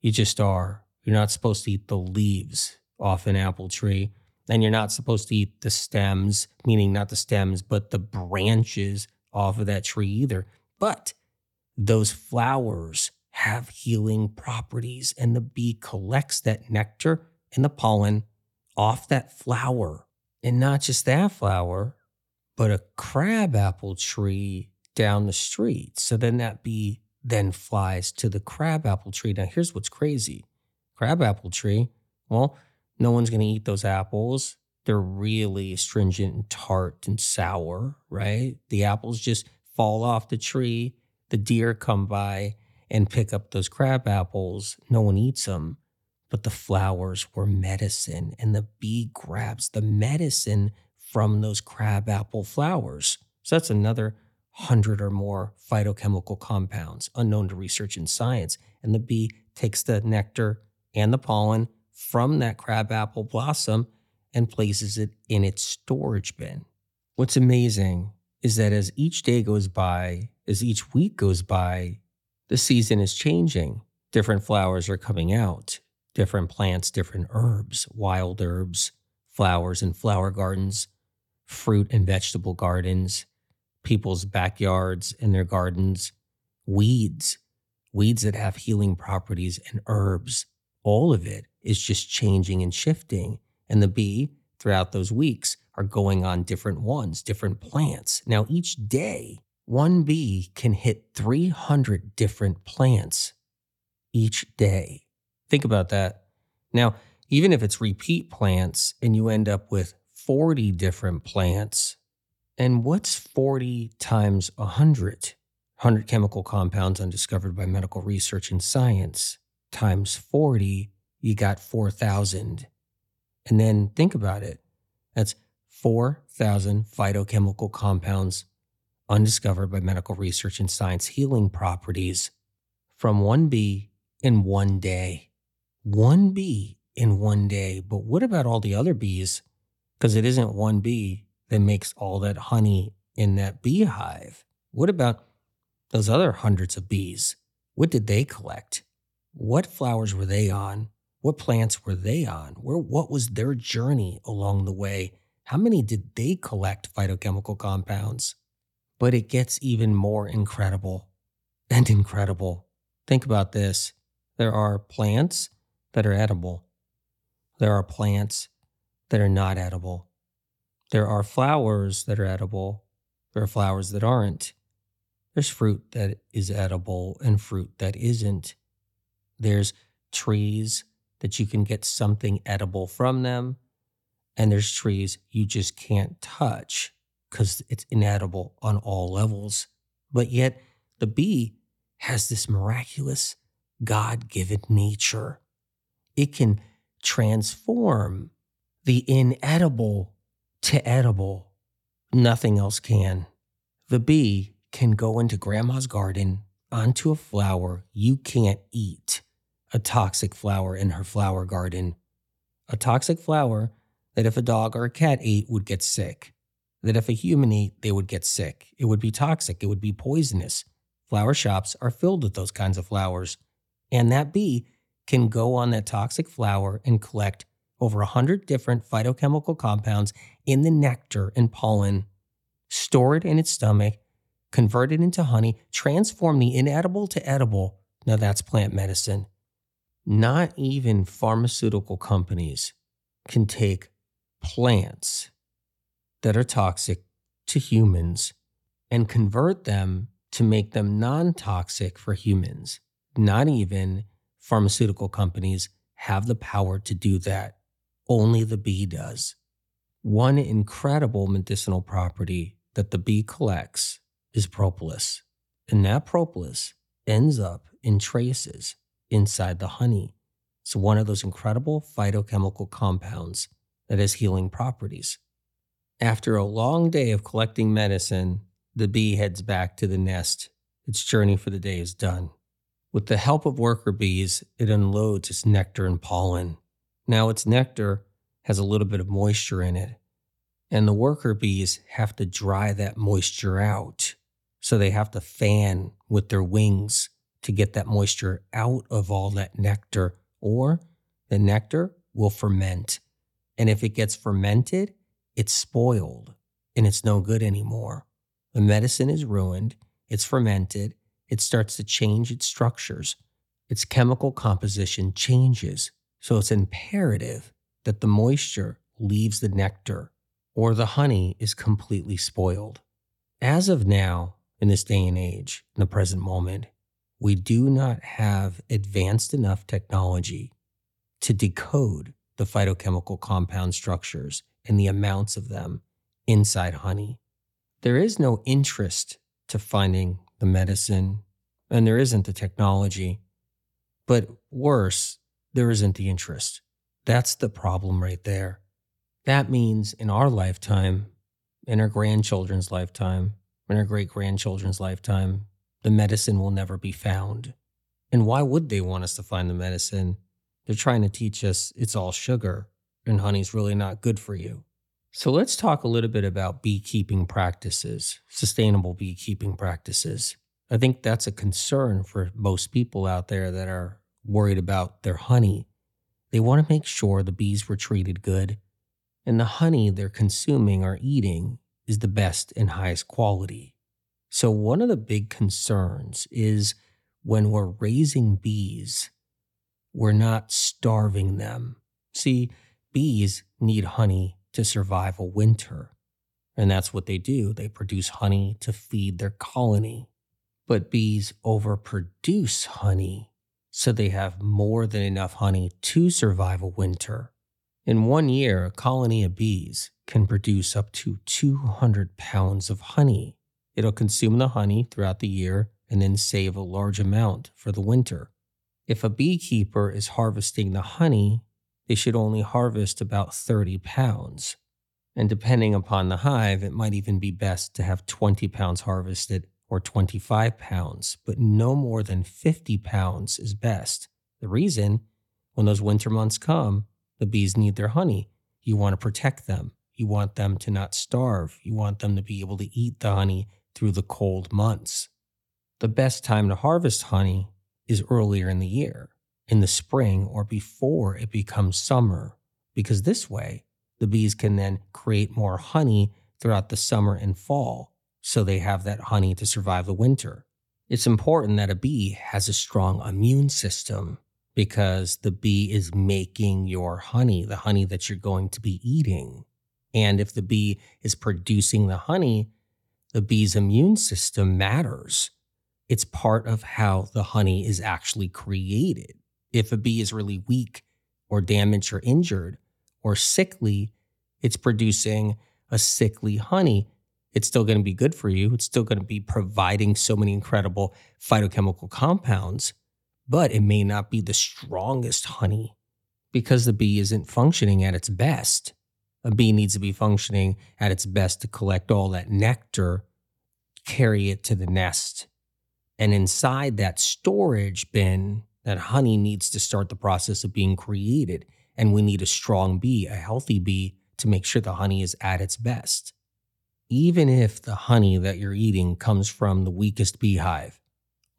You just are. You're not supposed to eat the leaves off an apple tree. And you're not supposed to eat the stems, meaning not the stems, but the branches off of that tree either. But those flowers have healing properties, and the bee collects that nectar and the pollen off that flower. And not just that flower, but a crabapple tree down the street. So then that bee then flies to the crabapple tree. Now, here's what's crazy crabapple tree, well, no one's going to eat those apples. They're really astringent and tart and sour, right? The apples just fall off the tree. The deer come by and pick up those crab apples. No one eats them, but the flowers were medicine, and the bee grabs the medicine from those crabapple flowers. So that's another hundred or more phytochemical compounds unknown to research and science. And the bee takes the nectar and the pollen from that crabapple blossom and places it in its storage bin. What's amazing is that as each day goes by, as each week goes by, the season is changing. Different flowers are coming out, different plants, different herbs, wild herbs, flowers and flower gardens, fruit and vegetable gardens, people's backyards and their gardens, weeds, weeds that have healing properties, and herbs all of it is just changing and shifting. And the bee, throughout those weeks, are going on different ones, different plants. Now, each day, one bee can hit 300 different plants each day. Think about that. Now, even if it's repeat plants and you end up with 40 different plants, and what's 40 times 100? 100 chemical compounds undiscovered by medical research and science times 40, you got 4,000. And then think about it that's 4,000 phytochemical compounds undiscovered by medical research and science healing properties from one bee in one day. One bee in one day. But what about all the other bees? Because it isn't one bee that makes all that honey in that beehive. What about those other hundreds of bees? What did they collect? What flowers were they on? What plants were they on? Where what was their journey along the way? How many did they collect phytochemical compounds? But it gets even more incredible and incredible. Think about this. There are plants that are edible. There are plants that are not edible. There are flowers that are edible. There are flowers that aren't. There's fruit that is edible and fruit that isn't. There's trees that you can get something edible from them. And there's trees you just can't touch because it's inedible on all levels. But yet, the bee has this miraculous God given nature. It can transform the inedible to edible. Nothing else can. The bee can go into grandma's garden onto a flower you can't eat a toxic flower in her flower garden. A toxic flower that if a dog or a cat ate would get sick. That if a human ate, they would get sick. It would be toxic. It would be poisonous. Flower shops are filled with those kinds of flowers. And that bee can go on that toxic flower and collect over 100 different phytochemical compounds in the nectar and pollen, store it in its stomach, convert it into honey, transform the inedible to edible. Now that's plant medicine. Not even pharmaceutical companies can take plants that are toxic to humans and convert them to make them non toxic for humans. Not even pharmaceutical companies have the power to do that. Only the bee does. One incredible medicinal property that the bee collects is propolis. And that propolis ends up in traces inside the honey. It's one of those incredible phytochemical compounds that has healing properties. After a long day of collecting medicine, the bee heads back to the nest. Its journey for the day is done. With the help of worker bees, it unloads its nectar and pollen. Now, its nectar has a little bit of moisture in it, and the worker bees have to dry that moisture out. So they have to fan with their wings to get that moisture out of all that nectar, or the nectar will ferment. And if it gets fermented, it's spoiled and it's no good anymore. The medicine is ruined, it's fermented, it starts to change its structures. Its chemical composition changes. So it's imperative that the moisture leaves the nectar or the honey is completely spoiled. As of now, in this day and age, in the present moment, we do not have advanced enough technology to decode the phytochemical compound structures and the amounts of them inside honey. There is no interest to finding the medicine, and there isn't the technology. But worse, there isn't the interest. That's the problem right there. That means in our lifetime, in our grandchildren's lifetime, in our great grandchildren's lifetime, the medicine will never be found. And why would they want us to find the medicine? They're trying to teach us it's all sugar and honey's really not good for you. So let's talk a little bit about beekeeping practices, sustainable beekeeping practices. I think that's a concern for most people out there that are worried about their honey. They want to make sure the bees were treated good and the honey they're consuming or eating is the best and highest quality. So, one of the big concerns is when we're raising bees, we're not starving them. See, bees need honey to survive a winter. And that's what they do. They produce honey to feed their colony. But bees overproduce honey, so they have more than enough honey to survive a winter. In one year, a colony of bees can produce up to 200 pounds of honey. It'll consume the honey throughout the year and then save a large amount for the winter. If a beekeeper is harvesting the honey, they should only harvest about 30 pounds. And depending upon the hive, it might even be best to have 20 pounds harvested or 25 pounds, but no more than 50 pounds is best. The reason, when those winter months come, the bees need their honey. You want to protect them. You want them to not starve. You want them to be able to eat the honey through the cold months. The best time to harvest honey is earlier in the year in the spring or before it becomes summer, because this way the bees can then create more honey throughout the summer and fall, so they have that honey to survive the winter. It's important that a bee has a strong immune system because the bee is making your honey, the honey that you're going to be eating. And if the bee is producing the honey, the bee's immune system matters. It's part of how the honey is actually created if a bee is really weak or damaged or injured or sickly, it's producing a sickly honey. It's still going to be good for you. It's still going to be providing so many incredible phytochemical compounds, but it may not be the strongest honey because the bee isn't functioning at its best. A bee needs to be functioning at its best to collect all that nectar, carry it to the nest. And inside that storage bin, that honey needs to start the process of being created. And we need a strong bee, a healthy bee, to make sure the honey is at its best. Even if the honey that you're eating comes from the weakest beehive,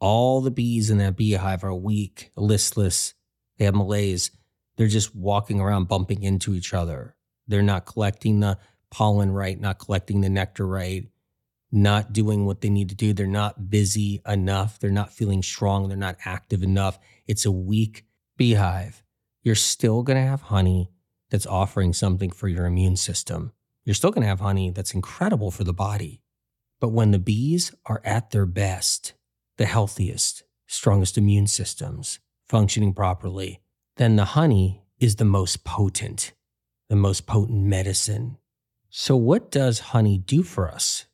all the bees in that beehive are weak, listless, they have malaise. They're just walking around bumping into each other. They're not collecting the pollen right, not collecting the nectar right not doing what they need to do. They're not busy enough. They're not feeling strong. They're not active enough. It's a weak beehive. You're still going to have honey that's offering something for your immune system. You're still going to have honey that's incredible for the body. But when the bees are at their best, the healthiest, strongest immune systems functioning properly, then the honey is the most potent, the most potent medicine. So, what does honey do for us?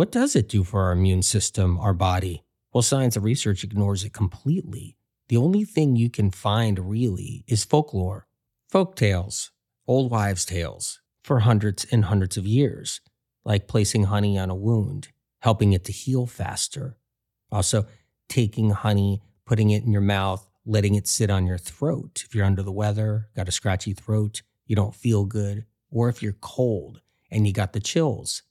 What does it do for our immune system, our body? Well, science and research ignores it completely. The only thing you can find really is folklore, folk tales, old wives' tales for hundreds and hundreds of years, like placing honey on a wound, helping it to heal faster. Also, taking honey, putting it in your mouth, letting it sit on your throat. If you're under the weather, got a scratchy throat, you don't feel good, or if you're cold and you got the chills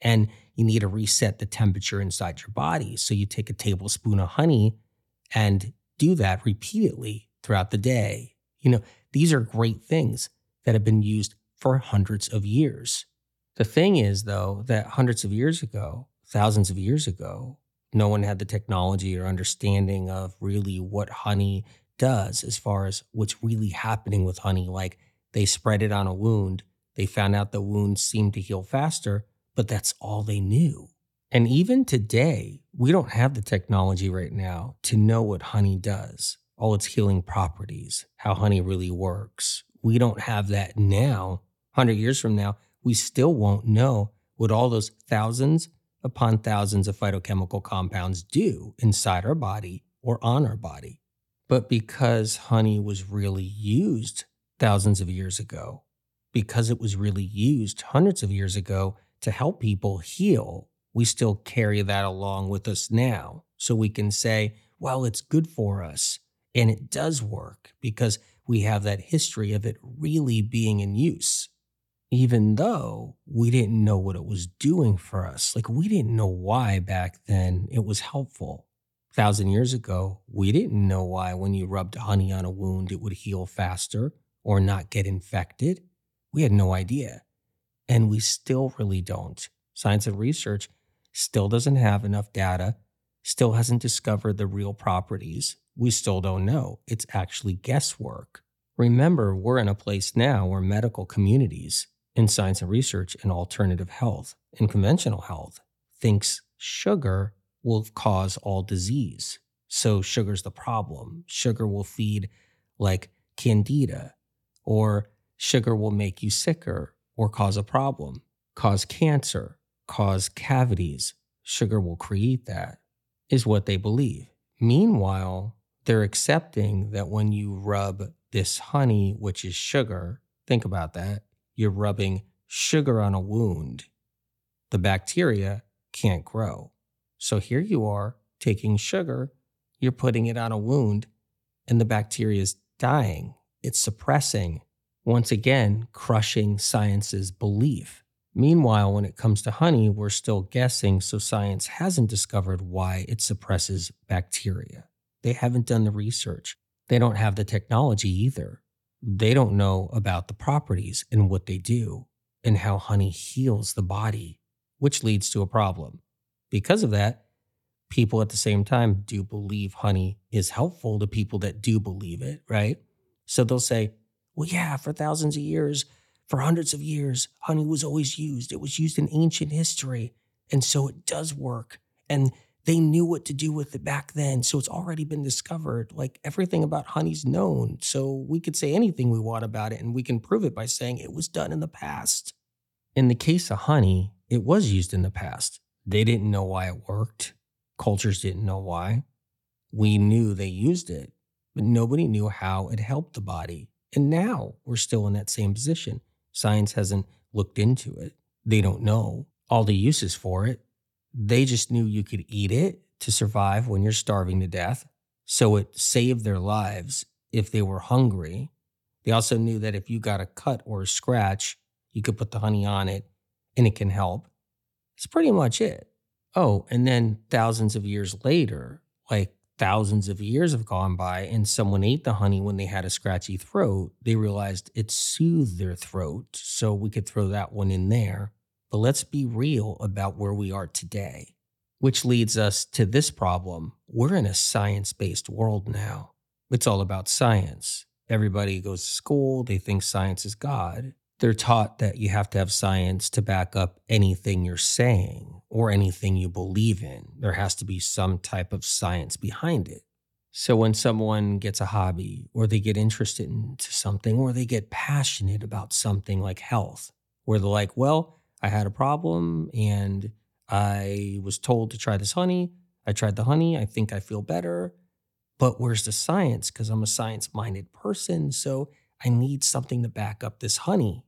and you need to reset the temperature inside your body. So you take a tablespoon of honey and do that repeatedly throughout the day. You know, these are great things that have been used for hundreds of years. The thing is, though, that hundreds of years ago, thousands of years ago, no one had the technology or understanding of really what honey does as far as what's really happening with honey. Like they spread it on a wound, they found out the wound seemed to heal faster, but that's all they knew. And even today, we don't have the technology right now to know what honey does, all its healing properties, how honey really works. We don't have that now. 100 years from now, we still won't know what all those thousands upon thousands of phytochemical compounds do inside our body or on our body. But because honey was really used thousands of years ago, because it was really used hundreds of years ago to help people heal, we still carry that along with us now. So we can say, well, it's good for us. And it does work because we have that history of it really being in use even though we didn't know what it was doing for us. Like we didn't know why back then it was helpful. Thousand years ago, we didn't know why when you rubbed honey on a wound, it would heal faster or not get infected. We had no idea. And we still really don't. Science and research still doesn't have enough data, still hasn't discovered the real properties. We still don't know. It's actually guesswork. Remember, we're in a place now where medical communities in science and research in alternative health and conventional health thinks sugar will cause all disease. So sugar's the problem. Sugar will feed like candida, or sugar will make you sicker or cause a problem, cause cancer, cause cavities. Sugar will create that, is what they believe. Meanwhile, they're accepting that when you rub this honey, which is sugar, think about that, you're rubbing sugar on a wound, the bacteria can't grow. So here you are taking sugar, you're putting it on a wound, and the bacteria is dying. It's suppressing, once again, crushing science's belief. Meanwhile, when it comes to honey, we're still guessing, so science hasn't discovered why it suppresses bacteria. They haven't done the research. They don't have the technology either they don't know about the properties and what they do and how honey heals the body, which leads to a problem. Because of that, people at the same time do believe honey is helpful to people that do believe it, right? So they'll say, well, yeah, for thousands of years, for hundreds of years, honey was always used. It was used in ancient history. And so it does work. And they knew what to do with it back then. So it's already been discovered. Like everything about honey's known. So we could say anything we want about it and we can prove it by saying it was done in the past. In the case of honey, it was used in the past. They didn't know why it worked. Cultures didn't know why. We knew they used it, but nobody knew how it helped the body. And now we're still in that same position. Science hasn't looked into it. They don't know all the uses for it. They just knew you could eat it to survive when you're starving to death. So it saved their lives if they were hungry. They also knew that if you got a cut or a scratch, you could put the honey on it and it can help. It's pretty much it. Oh, and then thousands of years later, like thousands of years have gone by and someone ate the honey when they had a scratchy throat, they realized it soothed their throat. So we could throw that one in there. But let's be real about where we are today, which leads us to this problem. We're in a science based world now. It's all about science. Everybody goes to school, they think science is God. They're taught that you have to have science to back up anything you're saying or anything you believe in. There has to be some type of science behind it. So when someone gets a hobby or they get interested into something or they get passionate about something like health, where they're like, well, I had a problem and I was told to try this honey. I tried the honey. I think I feel better. But where's the science? Because I'm a science minded person. So I need something to back up this honey.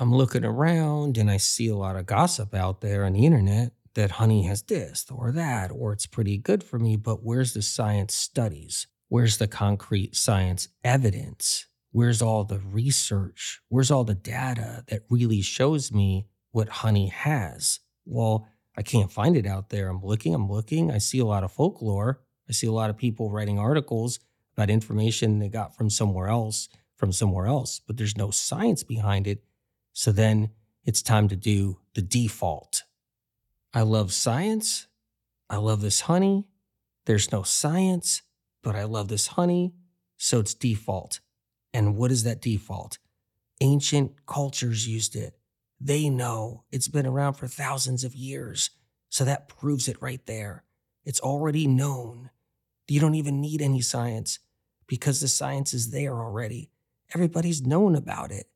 I'm looking around and I see a lot of gossip out there on the internet that honey has this or that, or it's pretty good for me, but where's the science studies? Where's the concrete science evidence? Where's all the research? Where's all the data that really shows me what honey has? Well, I can't find it out there. I'm looking, I'm looking. I see a lot of folklore. I see a lot of people writing articles about information they got from somewhere else, from somewhere else, but there's no science behind it. So then it's time to do the default. I love science. I love this honey. There's no science, but I love this honey. So it's default. And what is that default? Ancient cultures used it. They know it's been around for thousands of years. So that proves it right there. It's already known. You don't even need any science because the science is there already. Everybody's known about it.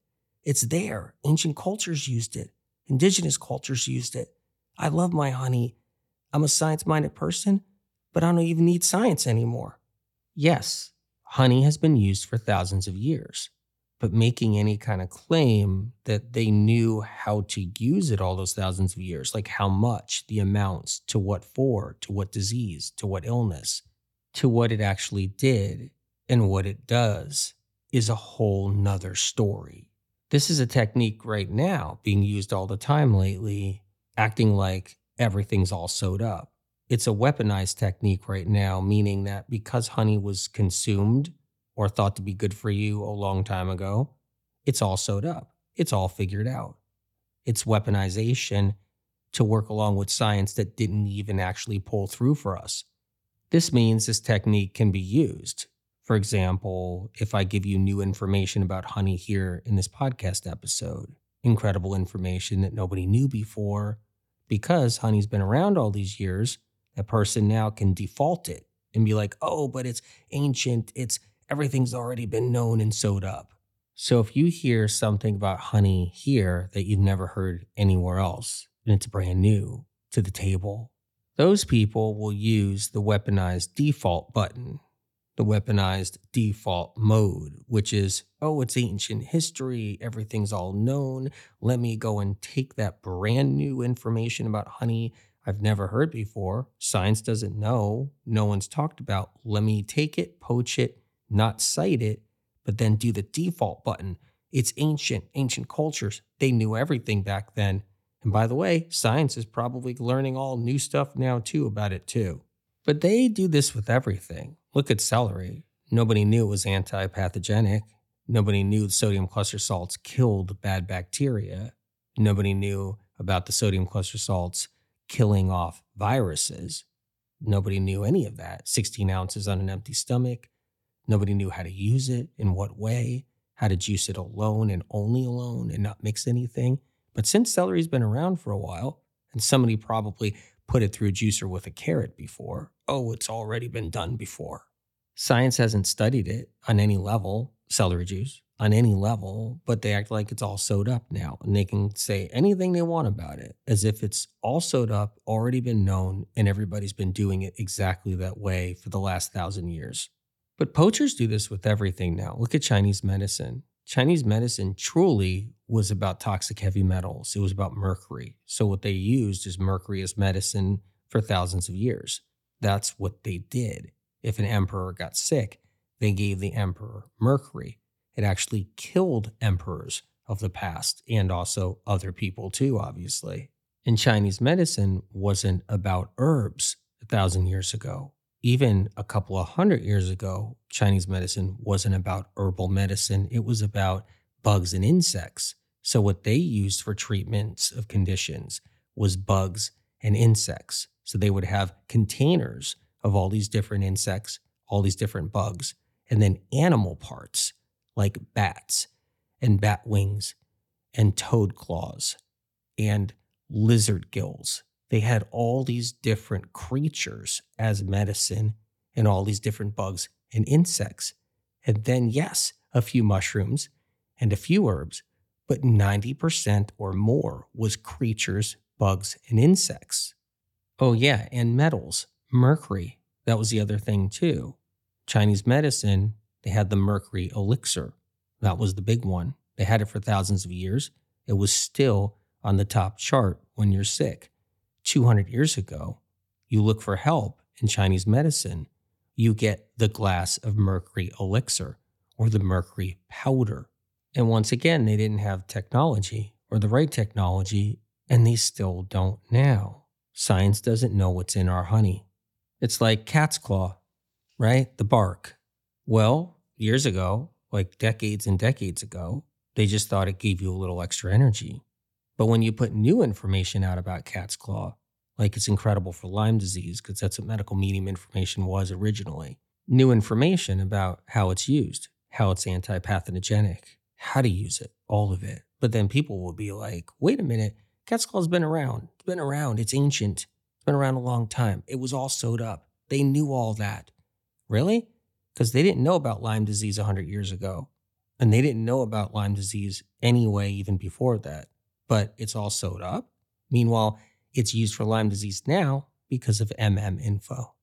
It's there. Ancient cultures used it, indigenous cultures used it. I love my honey. I'm a science minded person, but I don't even need science anymore. Yes, honey has been used for thousands of years, but making any kind of claim that they knew how to use it all those thousands of years, like how much, the amounts, to what for, to what disease, to what illness, to what it actually did and what it does, is a whole nother story. This is a technique right now being used all the time lately, acting like everything's all sewed up it's a weaponized technique right now, meaning that because honey was consumed or thought to be good for you a long time ago, it's all sewed up. It's all figured out. It's weaponization to work along with science that didn't even actually pull through for us. This means this technique can be used. For example, if I give you new information about honey here in this podcast episode, incredible information that nobody knew before, because honey's been around all these years, that person now can default it and be like, oh, but it's ancient. It's everything's already been known and sewed up. So if you hear something about honey here that you've never heard anywhere else, and it's brand new to the table, those people will use the weaponized default button, the weaponized default mode, which is, oh, it's ancient history, everything's all known. Let me go and take that brand new information about honey I've never heard before. Science doesn't know. No one's talked about. Let me take it, poach it, not cite it, but then do the default button. It's ancient, ancient cultures. They knew everything back then. And by the way, science is probably learning all new stuff now too about it too. But they do this with everything. Look at celery. Nobody knew it was anti pathogenic. Nobody knew sodium cluster salts killed bad bacteria. Nobody knew about the sodium cluster salts killing off viruses. Nobody knew any of that. 16 ounces on an empty stomach. Nobody knew how to use it, in what way, how to juice it alone and only alone and not mix anything. But since celery's been around for a while, and somebody probably put it through a juicer with a carrot before, oh, it's already been done before. Science hasn't studied it on any level, celery juice on any level, but they act like it's all sewed up now and they can say anything they want about it as if it's all sewed up, already been known, and everybody's been doing it exactly that way for the last thousand years. But poachers do this with everything now. Look at Chinese medicine. Chinese medicine truly was about toxic heavy metals, it was about mercury. So, what they used is mercury as medicine for thousands of years. That's what they did. If an emperor got sick, they gave the emperor mercury it actually killed emperors of the past and also other people too, obviously. And Chinese medicine wasn't about herbs a thousand years ago. Even a couple of hundred years ago, Chinese medicine wasn't about herbal medicine. It was about bugs and insects. So, what they used for treatments of conditions was bugs and insects. So, they would have containers of all these different insects, all these different bugs, and then animal parts like bats and bat wings and toad claws and lizard gills. They had all these different creatures as medicine and all these different bugs and insects. And then, yes, a few mushrooms and a few herbs, but 90% or more was creatures, bugs, and insects. Oh, yeah, and metals, mercury. That was the other thing, too. Chinese medicine they had the mercury elixir. That was the big one. They had it for thousands of years. It was still on the top chart when you're sick. 200 years ago, you look for help in Chinese medicine, you get the glass of mercury elixir or the mercury powder. And once again, they didn't have technology or the right technology, and they still don't now. Science doesn't know what's in our honey. It's like cat's claw, right? The bark. Well, years ago, like decades and decades ago, they just thought it gave you a little extra energy. But when you put new information out about cat's claw, like it's incredible for Lyme disease, because that's what medical medium information was originally, new information about how it's used, how it's anti-pathogenic, how to use it, all of it. But then people will be like, wait a minute, cat's claw's been around. It's been around. It's ancient. It's been around a long time. It was all sewed up. They knew all that. Really? Because they didn't know about Lyme disease 100 years ago. And they didn't know about Lyme disease anyway, even before that. But it's all sewed up. Meanwhile, it's used for Lyme disease now because of MM info.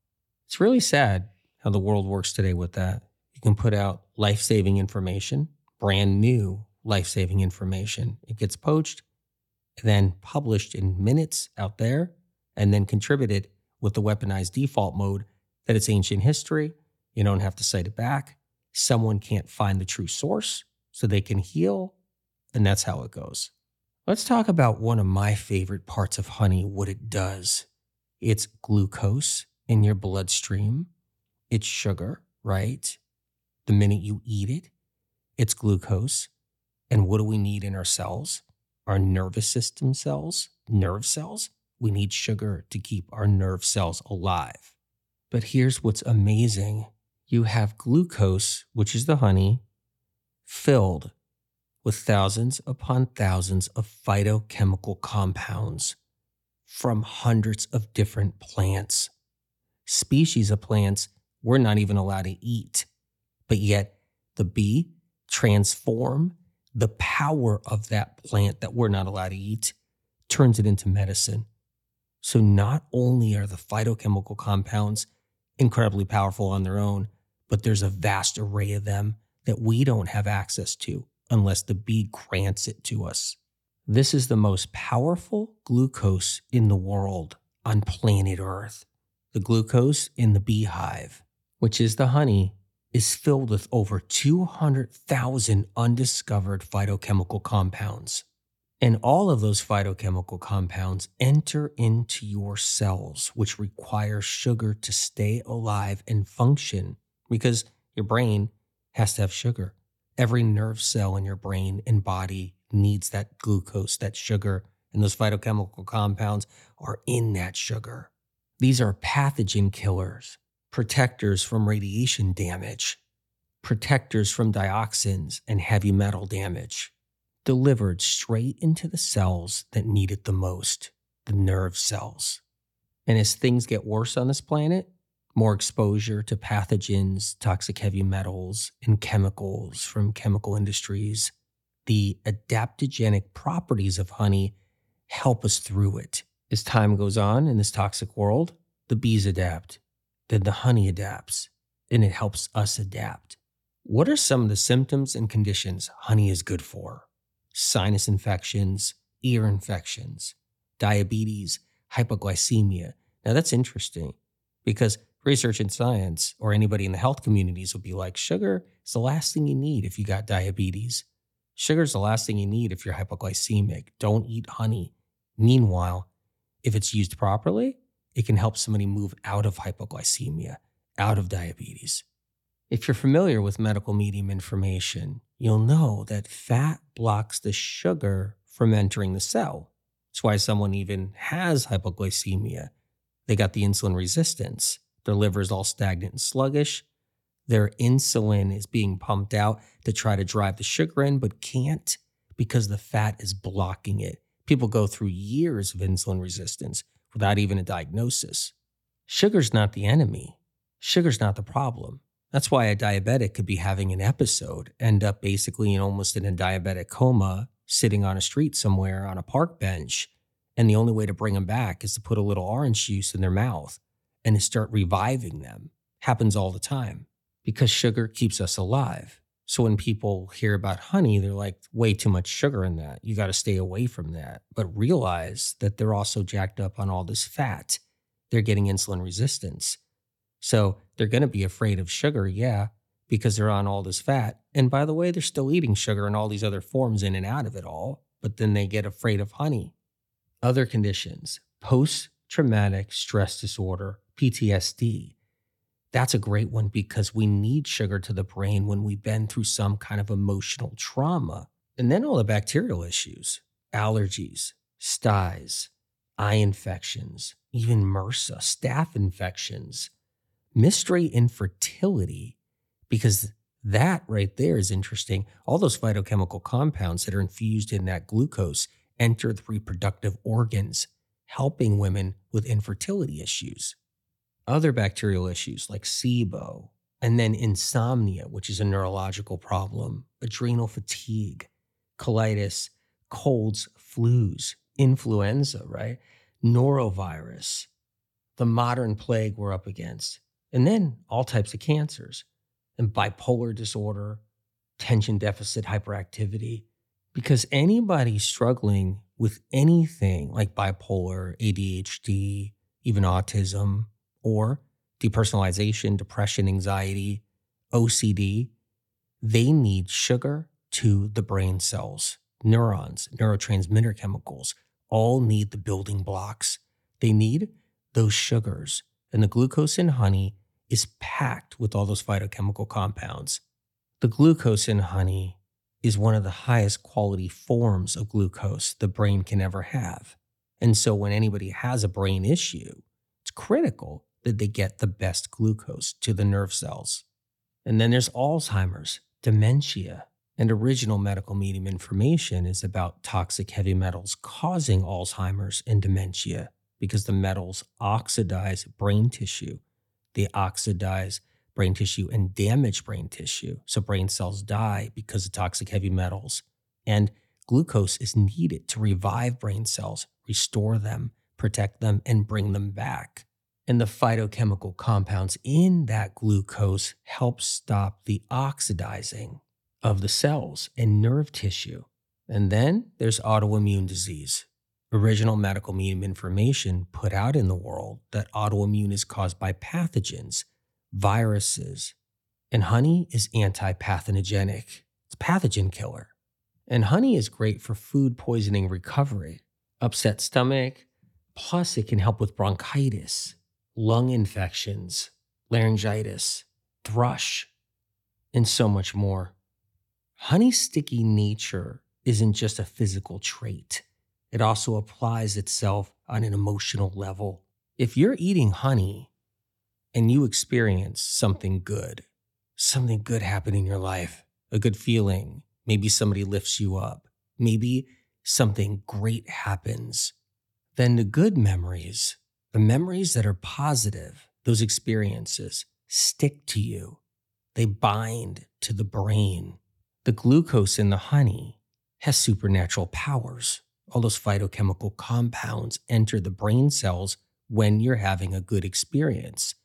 It's really sad how the world works today with that. You can put out life saving information, brand new life saving information. It gets poached, then published in minutes out there, and then contributed with the weaponized default mode that it's ancient history. You don't have to cite it back. Someone can't find the true source so they can heal. And that's how it goes. Let's talk about one of my favorite parts of honey, what it does. It's glucose in your bloodstream, it's sugar, right? The minute you eat it, it's glucose. And what do we need in our cells? Our nervous system cells, nerve cells. We need sugar to keep our nerve cells alive. But here's what's amazing you have glucose, which is the honey, filled with thousands upon thousands of phytochemical compounds from hundreds of different plants, species of plants we're not even allowed to eat. But yet, the bee transform the power of that plant that we're not allowed to eat, turns it into medicine. So, not only are the phytochemical compounds incredibly powerful on their own, but there's a vast array of them that we don't have access to unless the bee grants it to us. This is the most powerful glucose in the world on planet Earth. The glucose in the beehive, which is the honey, is filled with over 200,000 undiscovered phytochemical compounds. And all of those phytochemical compounds enter into your cells, which require sugar to stay alive and function because your brain has to have sugar. Every nerve cell in your brain and body needs that glucose, that sugar, and those phytochemical compounds are in that sugar. These are pathogen killers, protectors from radiation damage, protectors from dioxins and heavy metal damage, delivered straight into the cells that need it the most, the nerve cells. And as things get worse on this planet, more exposure to pathogens, toxic heavy metals, and chemicals from chemical industries, the adaptogenic properties of honey help us through it. As time goes on in this toxic world, the bees adapt, then the honey adapts, and it helps us adapt. What are some of the symptoms and conditions honey is good for? Sinus infections, ear infections, diabetes, hypoglycemia. Now that's interesting because research and science or anybody in the health communities will be like sugar is the last thing you need if you got diabetes. Sugar is the last thing you need if you're hypoglycemic. Don't eat honey. Meanwhile, if it's used properly, it can help somebody move out of hypoglycemia, out of diabetes. If you're familiar with medical medium information, you'll know that fat blocks the sugar from entering the cell. That's why someone even has hypoglycemia. They got the insulin resistance. Their liver is all stagnant and sluggish. Their insulin is being pumped out to try to drive the sugar in, but can't because the fat is blocking it. People go through years of insulin resistance without even a diagnosis. Sugar's not the enemy. Sugar's not the problem. That's why a diabetic could be having an episode, end up basically in almost in a diabetic coma, sitting on a street somewhere on a park bench. And the only way to bring them back is to put a little orange juice in their mouth and to start reviving them. Happens all the time because sugar keeps us alive. So when people hear about honey, they're like, way too much sugar in that. You got to stay away from that. But realize that they're also jacked up on all this fat. They're getting insulin resistance. So they're going to be afraid of sugar, yeah, because they're on all this fat. And by the way, they're still eating sugar and all these other forms in and out of it all, but then they get afraid of honey. Other conditions post traumatic stress disorder, PTSD. That's a great one because we need sugar to the brain when we've been through some kind of emotional trauma. And then all the bacterial issues, allergies, styes, eye infections, even MRSA, staph infections, mystery infertility, because that right there is interesting. All those phytochemical compounds that are infused in that glucose enter the reproductive organs, helping women with infertility issues. Other bacterial issues like SIBO, and then insomnia, which is a neurological problem, adrenal fatigue, colitis, colds, flus, influenza, right? Norovirus, the modern plague we're up against, and then all types of cancers and bipolar disorder, attention deficit hyperactivity. Because anybody struggling with anything like bipolar, ADHD, even autism, or depersonalization, depression, anxiety, OCD, they need sugar to the brain cells. Neurons, neurotransmitter chemicals, all need the building blocks. They need those sugars. And the glucose in honey is packed with all those phytochemical compounds. The glucose in honey is one of the highest quality forms of glucose the brain can ever have. And so when anybody has a brain issue, it's critical that they get the best glucose to the nerve cells. And then there's Alzheimer's, dementia, and original medical medium information is about toxic heavy metals causing Alzheimer's and dementia because the metals oxidize brain tissue they oxidize brain tissue and damage brain tissue. So brain cells die because of toxic heavy metals. And glucose is needed to revive brain cells, restore them, protect them, and bring them back. And the phytochemical compounds in that glucose help stop the oxidizing of the cells and nerve tissue. And then there's autoimmune disease original medical medium information put out in the world that autoimmune is caused by pathogens, viruses, and honey is anti pathogenic. It's pathogen killer. And honey is great for food poisoning recovery, upset stomach, plus it can help with bronchitis, lung infections, laryngitis, thrush, and so much more. Honey's sticky nature isn't just a physical trait it also applies itself on an emotional level. If you're eating honey and you experience something good, something good happen in your life, a good feeling, maybe somebody lifts you up, maybe something great happens, then the good memories, the memories that are positive, those experiences stick to you. They bind to the brain. The glucose in the honey has supernatural powers all those phytochemical compounds enter the brain cells when you're having a good experience.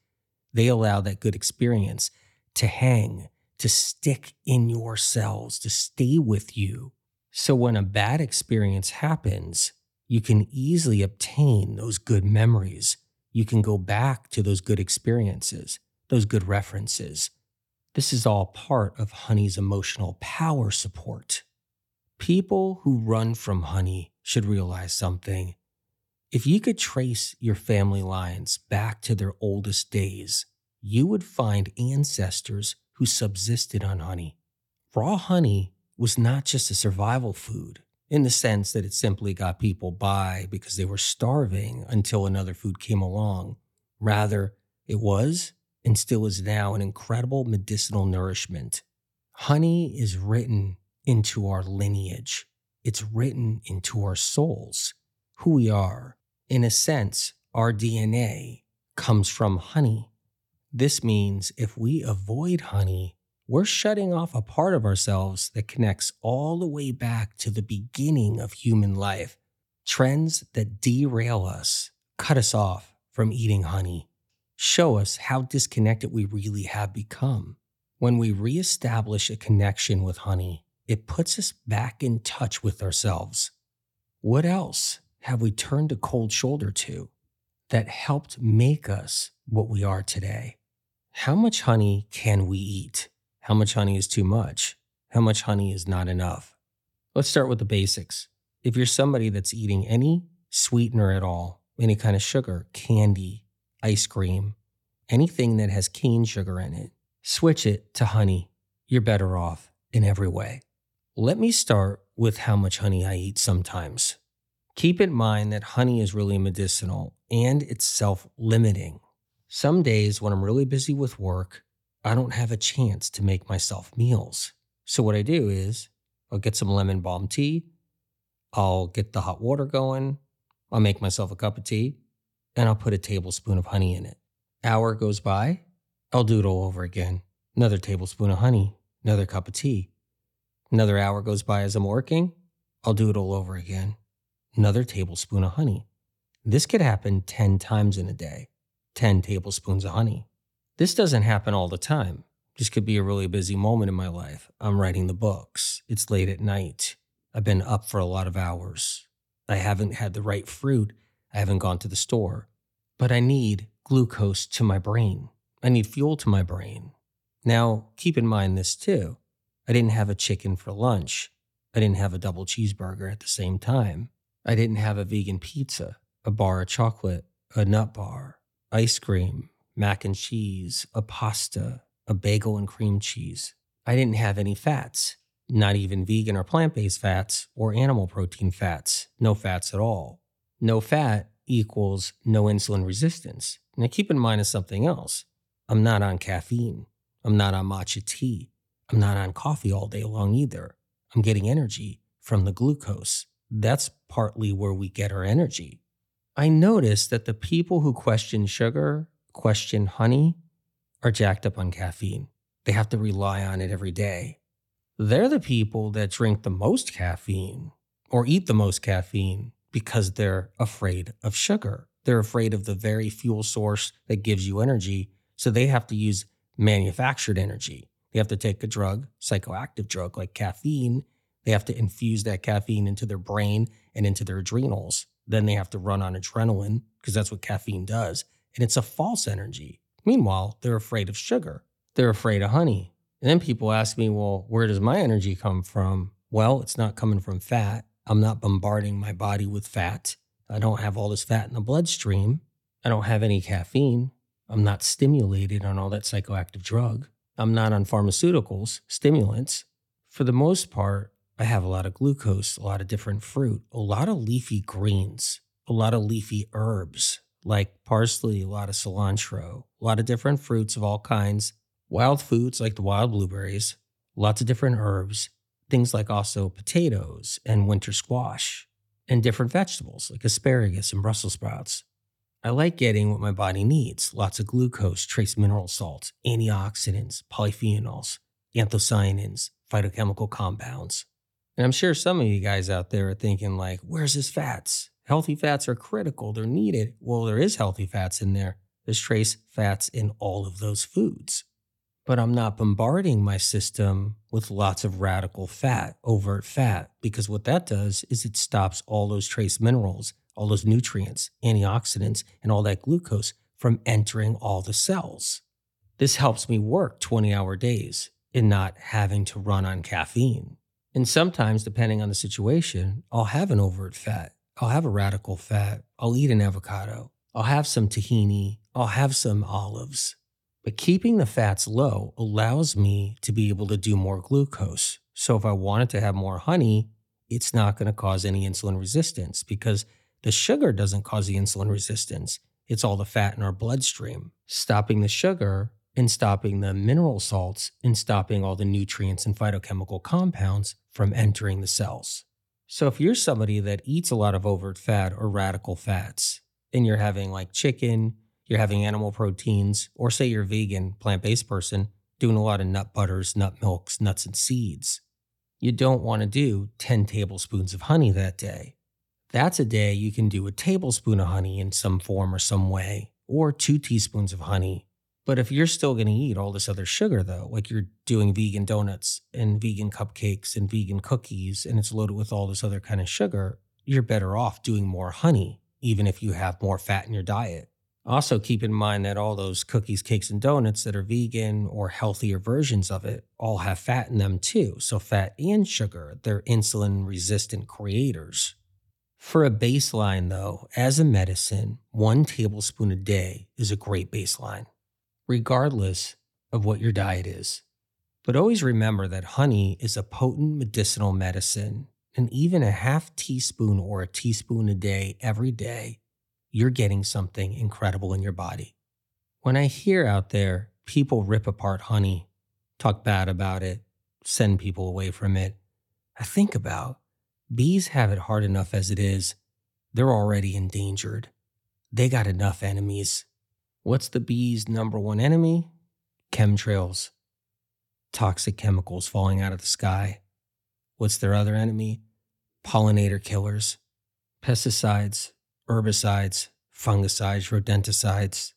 They allow that good experience to hang, to stick in your cells, to stay with you. So when a bad experience happens, you can easily obtain those good memories. You can go back to those good experiences, those good references. This is all part of honey's emotional power support. People who run from honey should realize something. If you could trace your family lines back to their oldest days, you would find ancestors who subsisted on honey. Raw honey was not just a survival food in the sense that it simply got people by because they were starving until another food came along. Rather, it was and still is now an incredible medicinal nourishment. Honey is written into our lineage it's written into our souls, who we are. In a sense, our DNA comes from honey. This means if we avoid honey, we're shutting off a part of ourselves that connects all the way back to the beginning of human life. Trends that derail us, cut us off from eating honey, show us how disconnected we really have become. When we reestablish a connection with honey, it puts us back in touch with ourselves. What else have we turned a cold shoulder to that helped make us what we are today? How much honey can we eat? How much honey is too much? How much honey is not enough? Let's start with the basics. If you're somebody that's eating any sweetener at all, any kind of sugar, candy, ice cream, anything that has cane sugar in it, switch it to honey. You're better off in every way. Let me start with how much honey I eat sometimes. Keep in mind that honey is really medicinal and it's self limiting. Some days when I'm really busy with work, I don't have a chance to make myself meals. So, what I do is I'll get some lemon balm tea, I'll get the hot water going, I'll make myself a cup of tea, and I'll put a tablespoon of honey in it. Hour goes by, I'll do it all over again. Another tablespoon of honey, another cup of tea. Another hour goes by as I'm working, I'll do it all over again. Another tablespoon of honey. This could happen 10 times in a day. 10 tablespoons of honey. This doesn't happen all the time. This could be a really busy moment in my life. I'm writing the books. It's late at night. I've been up for a lot of hours. I haven't had the right fruit. I haven't gone to the store. But I need glucose to my brain. I need fuel to my brain. Now, keep in mind this too. I didn't have a chicken for lunch. I didn't have a double cheeseburger at the same time. I didn't have a vegan pizza, a bar of chocolate, a nut bar, ice cream, mac and cheese, a pasta, a bagel and cream cheese. I didn't have any fats, not even vegan or plant based fats or animal protein fats, no fats at all. No fat equals no insulin resistance. Now keep in mind something else. I'm not on caffeine. I'm not on matcha tea. I'm not on coffee all day long either. I'm getting energy from the glucose. That's partly where we get our energy. I noticed that the people who question sugar, question honey, are jacked up on caffeine. They have to rely on it every day. They're the people that drink the most caffeine or eat the most caffeine because they're afraid of sugar. They're afraid of the very fuel source that gives you energy. So they have to use manufactured energy. They have to take a drug, psychoactive drug like caffeine. They have to infuse that caffeine into their brain and into their adrenals. Then they have to run on adrenaline because that's what caffeine does. And it's a false energy. Meanwhile, they're afraid of sugar. They're afraid of honey. And then people ask me, well, where does my energy come from? Well, it's not coming from fat. I'm not bombarding my body with fat. I don't have all this fat in the bloodstream. I don't have any caffeine. I'm not stimulated on all that psychoactive drug. I'm not on pharmaceuticals, stimulants. For the most part, I have a lot of glucose, a lot of different fruit, a lot of leafy greens, a lot of leafy herbs like parsley, a lot of cilantro, a lot of different fruits of all kinds, wild foods like the wild blueberries, lots of different herbs, things like also potatoes and winter squash, and different vegetables like asparagus and Brussels sprouts. I like getting what my body needs lots of glucose, trace mineral salts, antioxidants, polyphenols, anthocyanins, phytochemical compounds. And I'm sure some of you guys out there are thinking, like, where's his fats? Healthy fats are critical, they're needed. Well, there is healthy fats in there. There's trace fats in all of those foods. But I'm not bombarding my system with lots of radical fat, overt fat, because what that does is it stops all those trace minerals, all those nutrients, antioxidants, and all that glucose from entering all the cells. This helps me work 20 hour days in not having to run on caffeine. And sometimes, depending on the situation, I'll have an overt fat. I'll have a radical fat. I'll eat an avocado. I'll have some tahini. I'll have some olives. But keeping the fats low allows me to be able to do more glucose. So if I wanted to have more honey, it's not going to cause any insulin resistance because the sugar doesn't cause the insulin resistance. It's all the fat in our bloodstream. Stopping the sugar and stopping the mineral salts and stopping all the nutrients and phytochemical compounds from entering the cells. So if you're somebody that eats a lot of overt fat or radical fats, and you're having like chicken, you're having animal proteins, or say you're vegan, plant based person, doing a lot of nut butters, nut milks, nuts, and seeds, you don't want to do 10 tablespoons of honey that day. That's a day you can do a tablespoon of honey in some form or some way, or two teaspoons of honey, But if you're still going to eat all this other sugar, though, like you're doing vegan donuts and vegan cupcakes and vegan cookies, and it's loaded with all this other kind of sugar, you're better off doing more honey, even if you have more fat in your diet. Also, keep in mind that all those cookies, cakes, and donuts that are vegan or healthier versions of it all have fat in them too. So, fat and sugar, they're insulin resistant creators. For a baseline, though, as a medicine, one tablespoon a day is a great baseline regardless of what your diet is. But always remember that honey is a potent medicinal medicine, and even a half teaspoon or a teaspoon a day every day, you're getting something incredible in your body. When I hear out there people rip apart honey, talk bad about it, send people away from it, I think about bees have it hard enough as it is. They're already endangered. They got enough enemies. What's the bee's number one enemy? Chemtrails, toxic chemicals falling out of the sky. What's their other enemy? Pollinator killers, pesticides, herbicides, fungicides, rodenticides,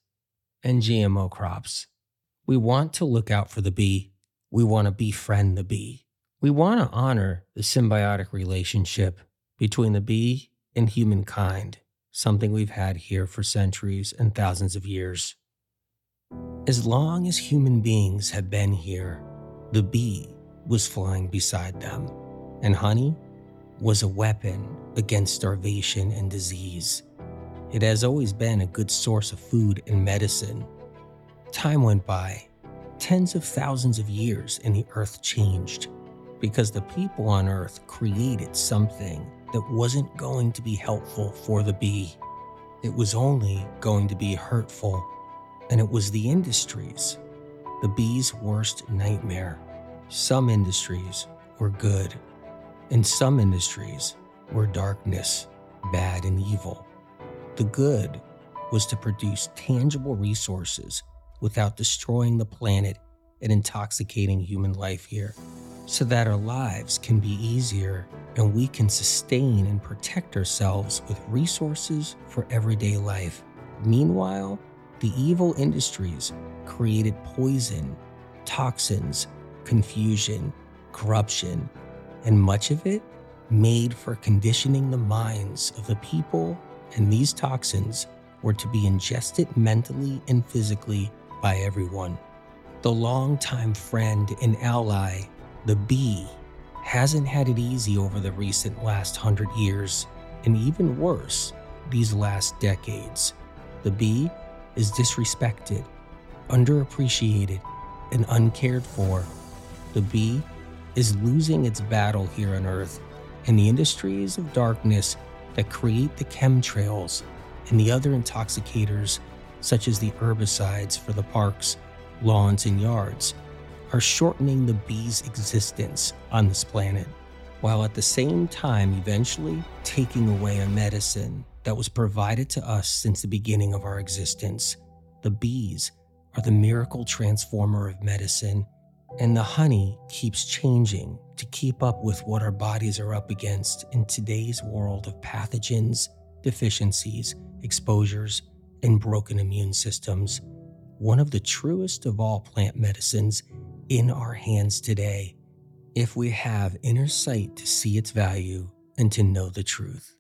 and GMO crops. We want to look out for the bee. We want to befriend the bee. We want to honor the symbiotic relationship between the bee and humankind something we've had here for centuries and thousands of years. As long as human beings have been here, the bee was flying beside them, and honey was a weapon against starvation and disease. It has always been a good source of food and medicine. Time went by, tens of thousands of years, and the earth changed because the people on earth created something that wasn't going to be helpful for the bee. It was only going to be hurtful, and it was the industries, the bee's worst nightmare. Some industries were good, and some industries were darkness, bad, and evil. The good was to produce tangible resources without destroying the planet and intoxicating human life here so that our lives can be easier and we can sustain and protect ourselves with resources for everyday life. Meanwhile, the evil industries created poison, toxins, confusion, corruption, and much of it made for conditioning the minds of the people, and these toxins were to be ingested mentally and physically by everyone. The longtime friend and ally the bee hasn't had it easy over the recent last hundred years, and even worse, these last decades. The bee is disrespected, underappreciated, and uncared for. The bee is losing its battle here on Earth, and the industries of darkness that create the chemtrails and the other intoxicators, such as the herbicides for the parks, lawns, and yards, are shortening the bee's existence on this planet, while at the same time eventually taking away a medicine that was provided to us since the beginning of our existence. The bees are the miracle transformer of medicine, and the honey keeps changing to keep up with what our bodies are up against in today's world of pathogens, deficiencies, exposures, and broken immune systems. One of the truest of all plant medicines in our hands today if we have inner sight to see its value and to know the truth.